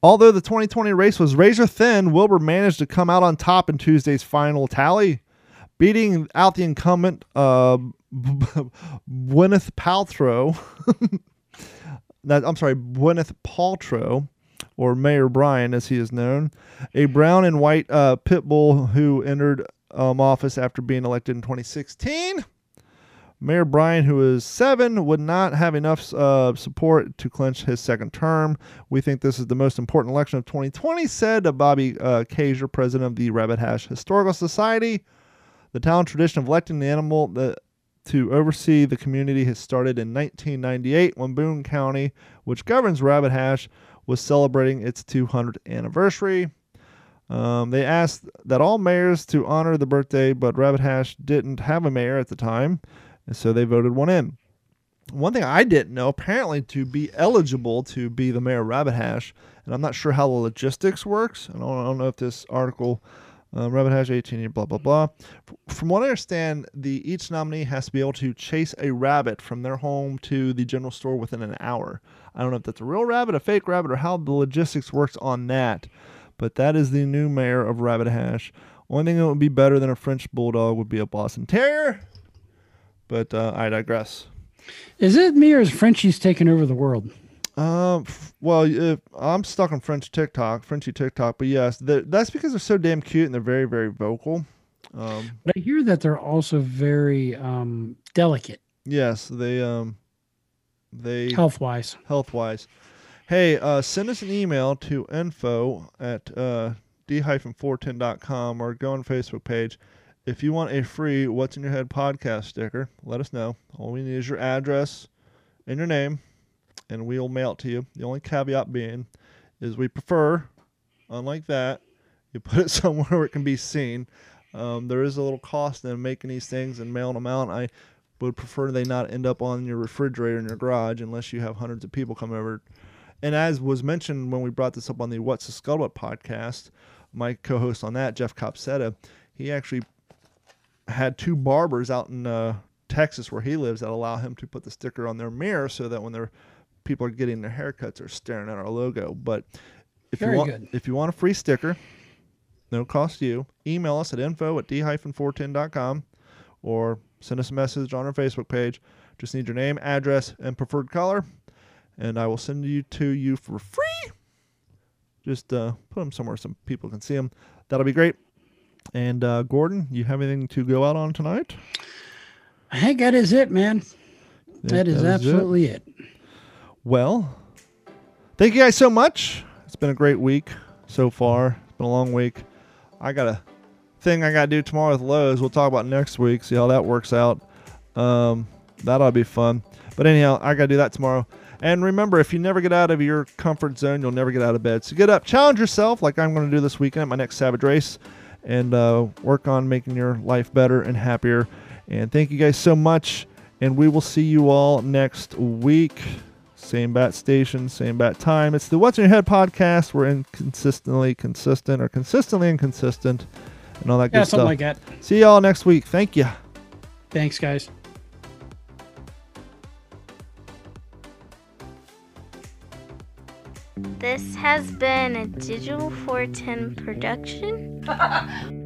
Although the 2020 race was razor thin, Wilbur managed to come out on top in Tuesday's final tally, beating out the incumbent uh, Gwyneth Paltrow. that, I'm sorry, Gwyneth Paltrow, or Mayor Brian as he is known, a brown and white uh, pit bull who entered um, office after being elected in 2016. Mayor Bryan, who is seven, would not have enough uh, support to clinch his second term. We think this is the most important election of 2020, said Bobby uh, president of the Rabbit Hash Historical Society. The town tradition of electing the animal that, to oversee the community has started in 1998 when Boone County, which governs Rabbit Hash, was celebrating its 200th anniversary. Um, they asked that all mayors to honor the birthday, but Rabbit Hash didn't have a mayor at the time, and so they voted one in. One thing I didn't know, apparently, to be eligible to be the mayor of Rabbit Hash, and I'm not sure how the logistics works. I don't, I don't know if this article Um, rabbit hash 18, blah, blah, blah. From what I understand, the each nominee has to be able to chase a rabbit from their home to the general store within an hour. I don't know if that's a real rabbit, a fake rabbit, or how the logistics works on that. But that is the new mayor of Rabbit Hash. Only thing that would be better than a French bulldog would be a Boston Terrier. But uh, I digress. Is it me or is Frenchie's taking over the world? Um, well, if, I'm stuck on French TikTok, Frenchy TikTok, but yes, that's because they're so damn cute and they're very, very vocal. Um, But I hear that they're also very um, delicate yes, they um, they health wise. health wise. Hey, uh, send us an email to info at uh, d-410.com or go on Facebook page. If you want a free What's in Your Head podcast sticker, let us know. All we need is your address and your name, and we'll mail it to you. The only caveat being is we prefer, unlike that, you put it somewhere where it can be seen. Um, there is a little cost in making these things and mailing them out. I would prefer they not end up on your refrigerator in your garage unless you have hundreds of people come over. And as was mentioned when we brought this up on the What's the Scuttlebutt podcast, my co-host on that, Jeff Copsetta, he actually had two barbers out in uh, Texas where he lives that allow him to put the sticker on their mirror so that when they're people are getting their haircuts, they're staring at our logo. But if Very you want, good. if you want a free sticker, no cost to you. Email us at info at d-410.com or send us a message on our Facebook page. Just need your name, address, and preferred color, and I will send you to you for free. Just uh, put them somewhere so people can see them. That'll be great. And uh, Gordon, you have anything to go out on tonight? I think that is it, man. That is it. absolutely it. Well, thank you guys so much. It's been a great week so far. It's been a long week. I got a thing I got to do tomorrow with Lowe's. We'll talk about next week, see how that works out. Um, that'll be fun. But anyhow, I got to do that tomorrow. And remember, if you never get out of your comfort zone, you'll never get out of bed. So get up, challenge yourself, like I'm going to do this weekend at my next Savage Race, and uh, work on making your life better and happier. And thank you guys so much. And we will see you all next week. Same bat station, same bat time. It's the What's in Your Head podcast. We're inconsistently consistent or consistently inconsistent and all that Yeah, good something stuff. like that. See y'all next week. Thank you. Thanks, guys. This has been a Digital 410 production.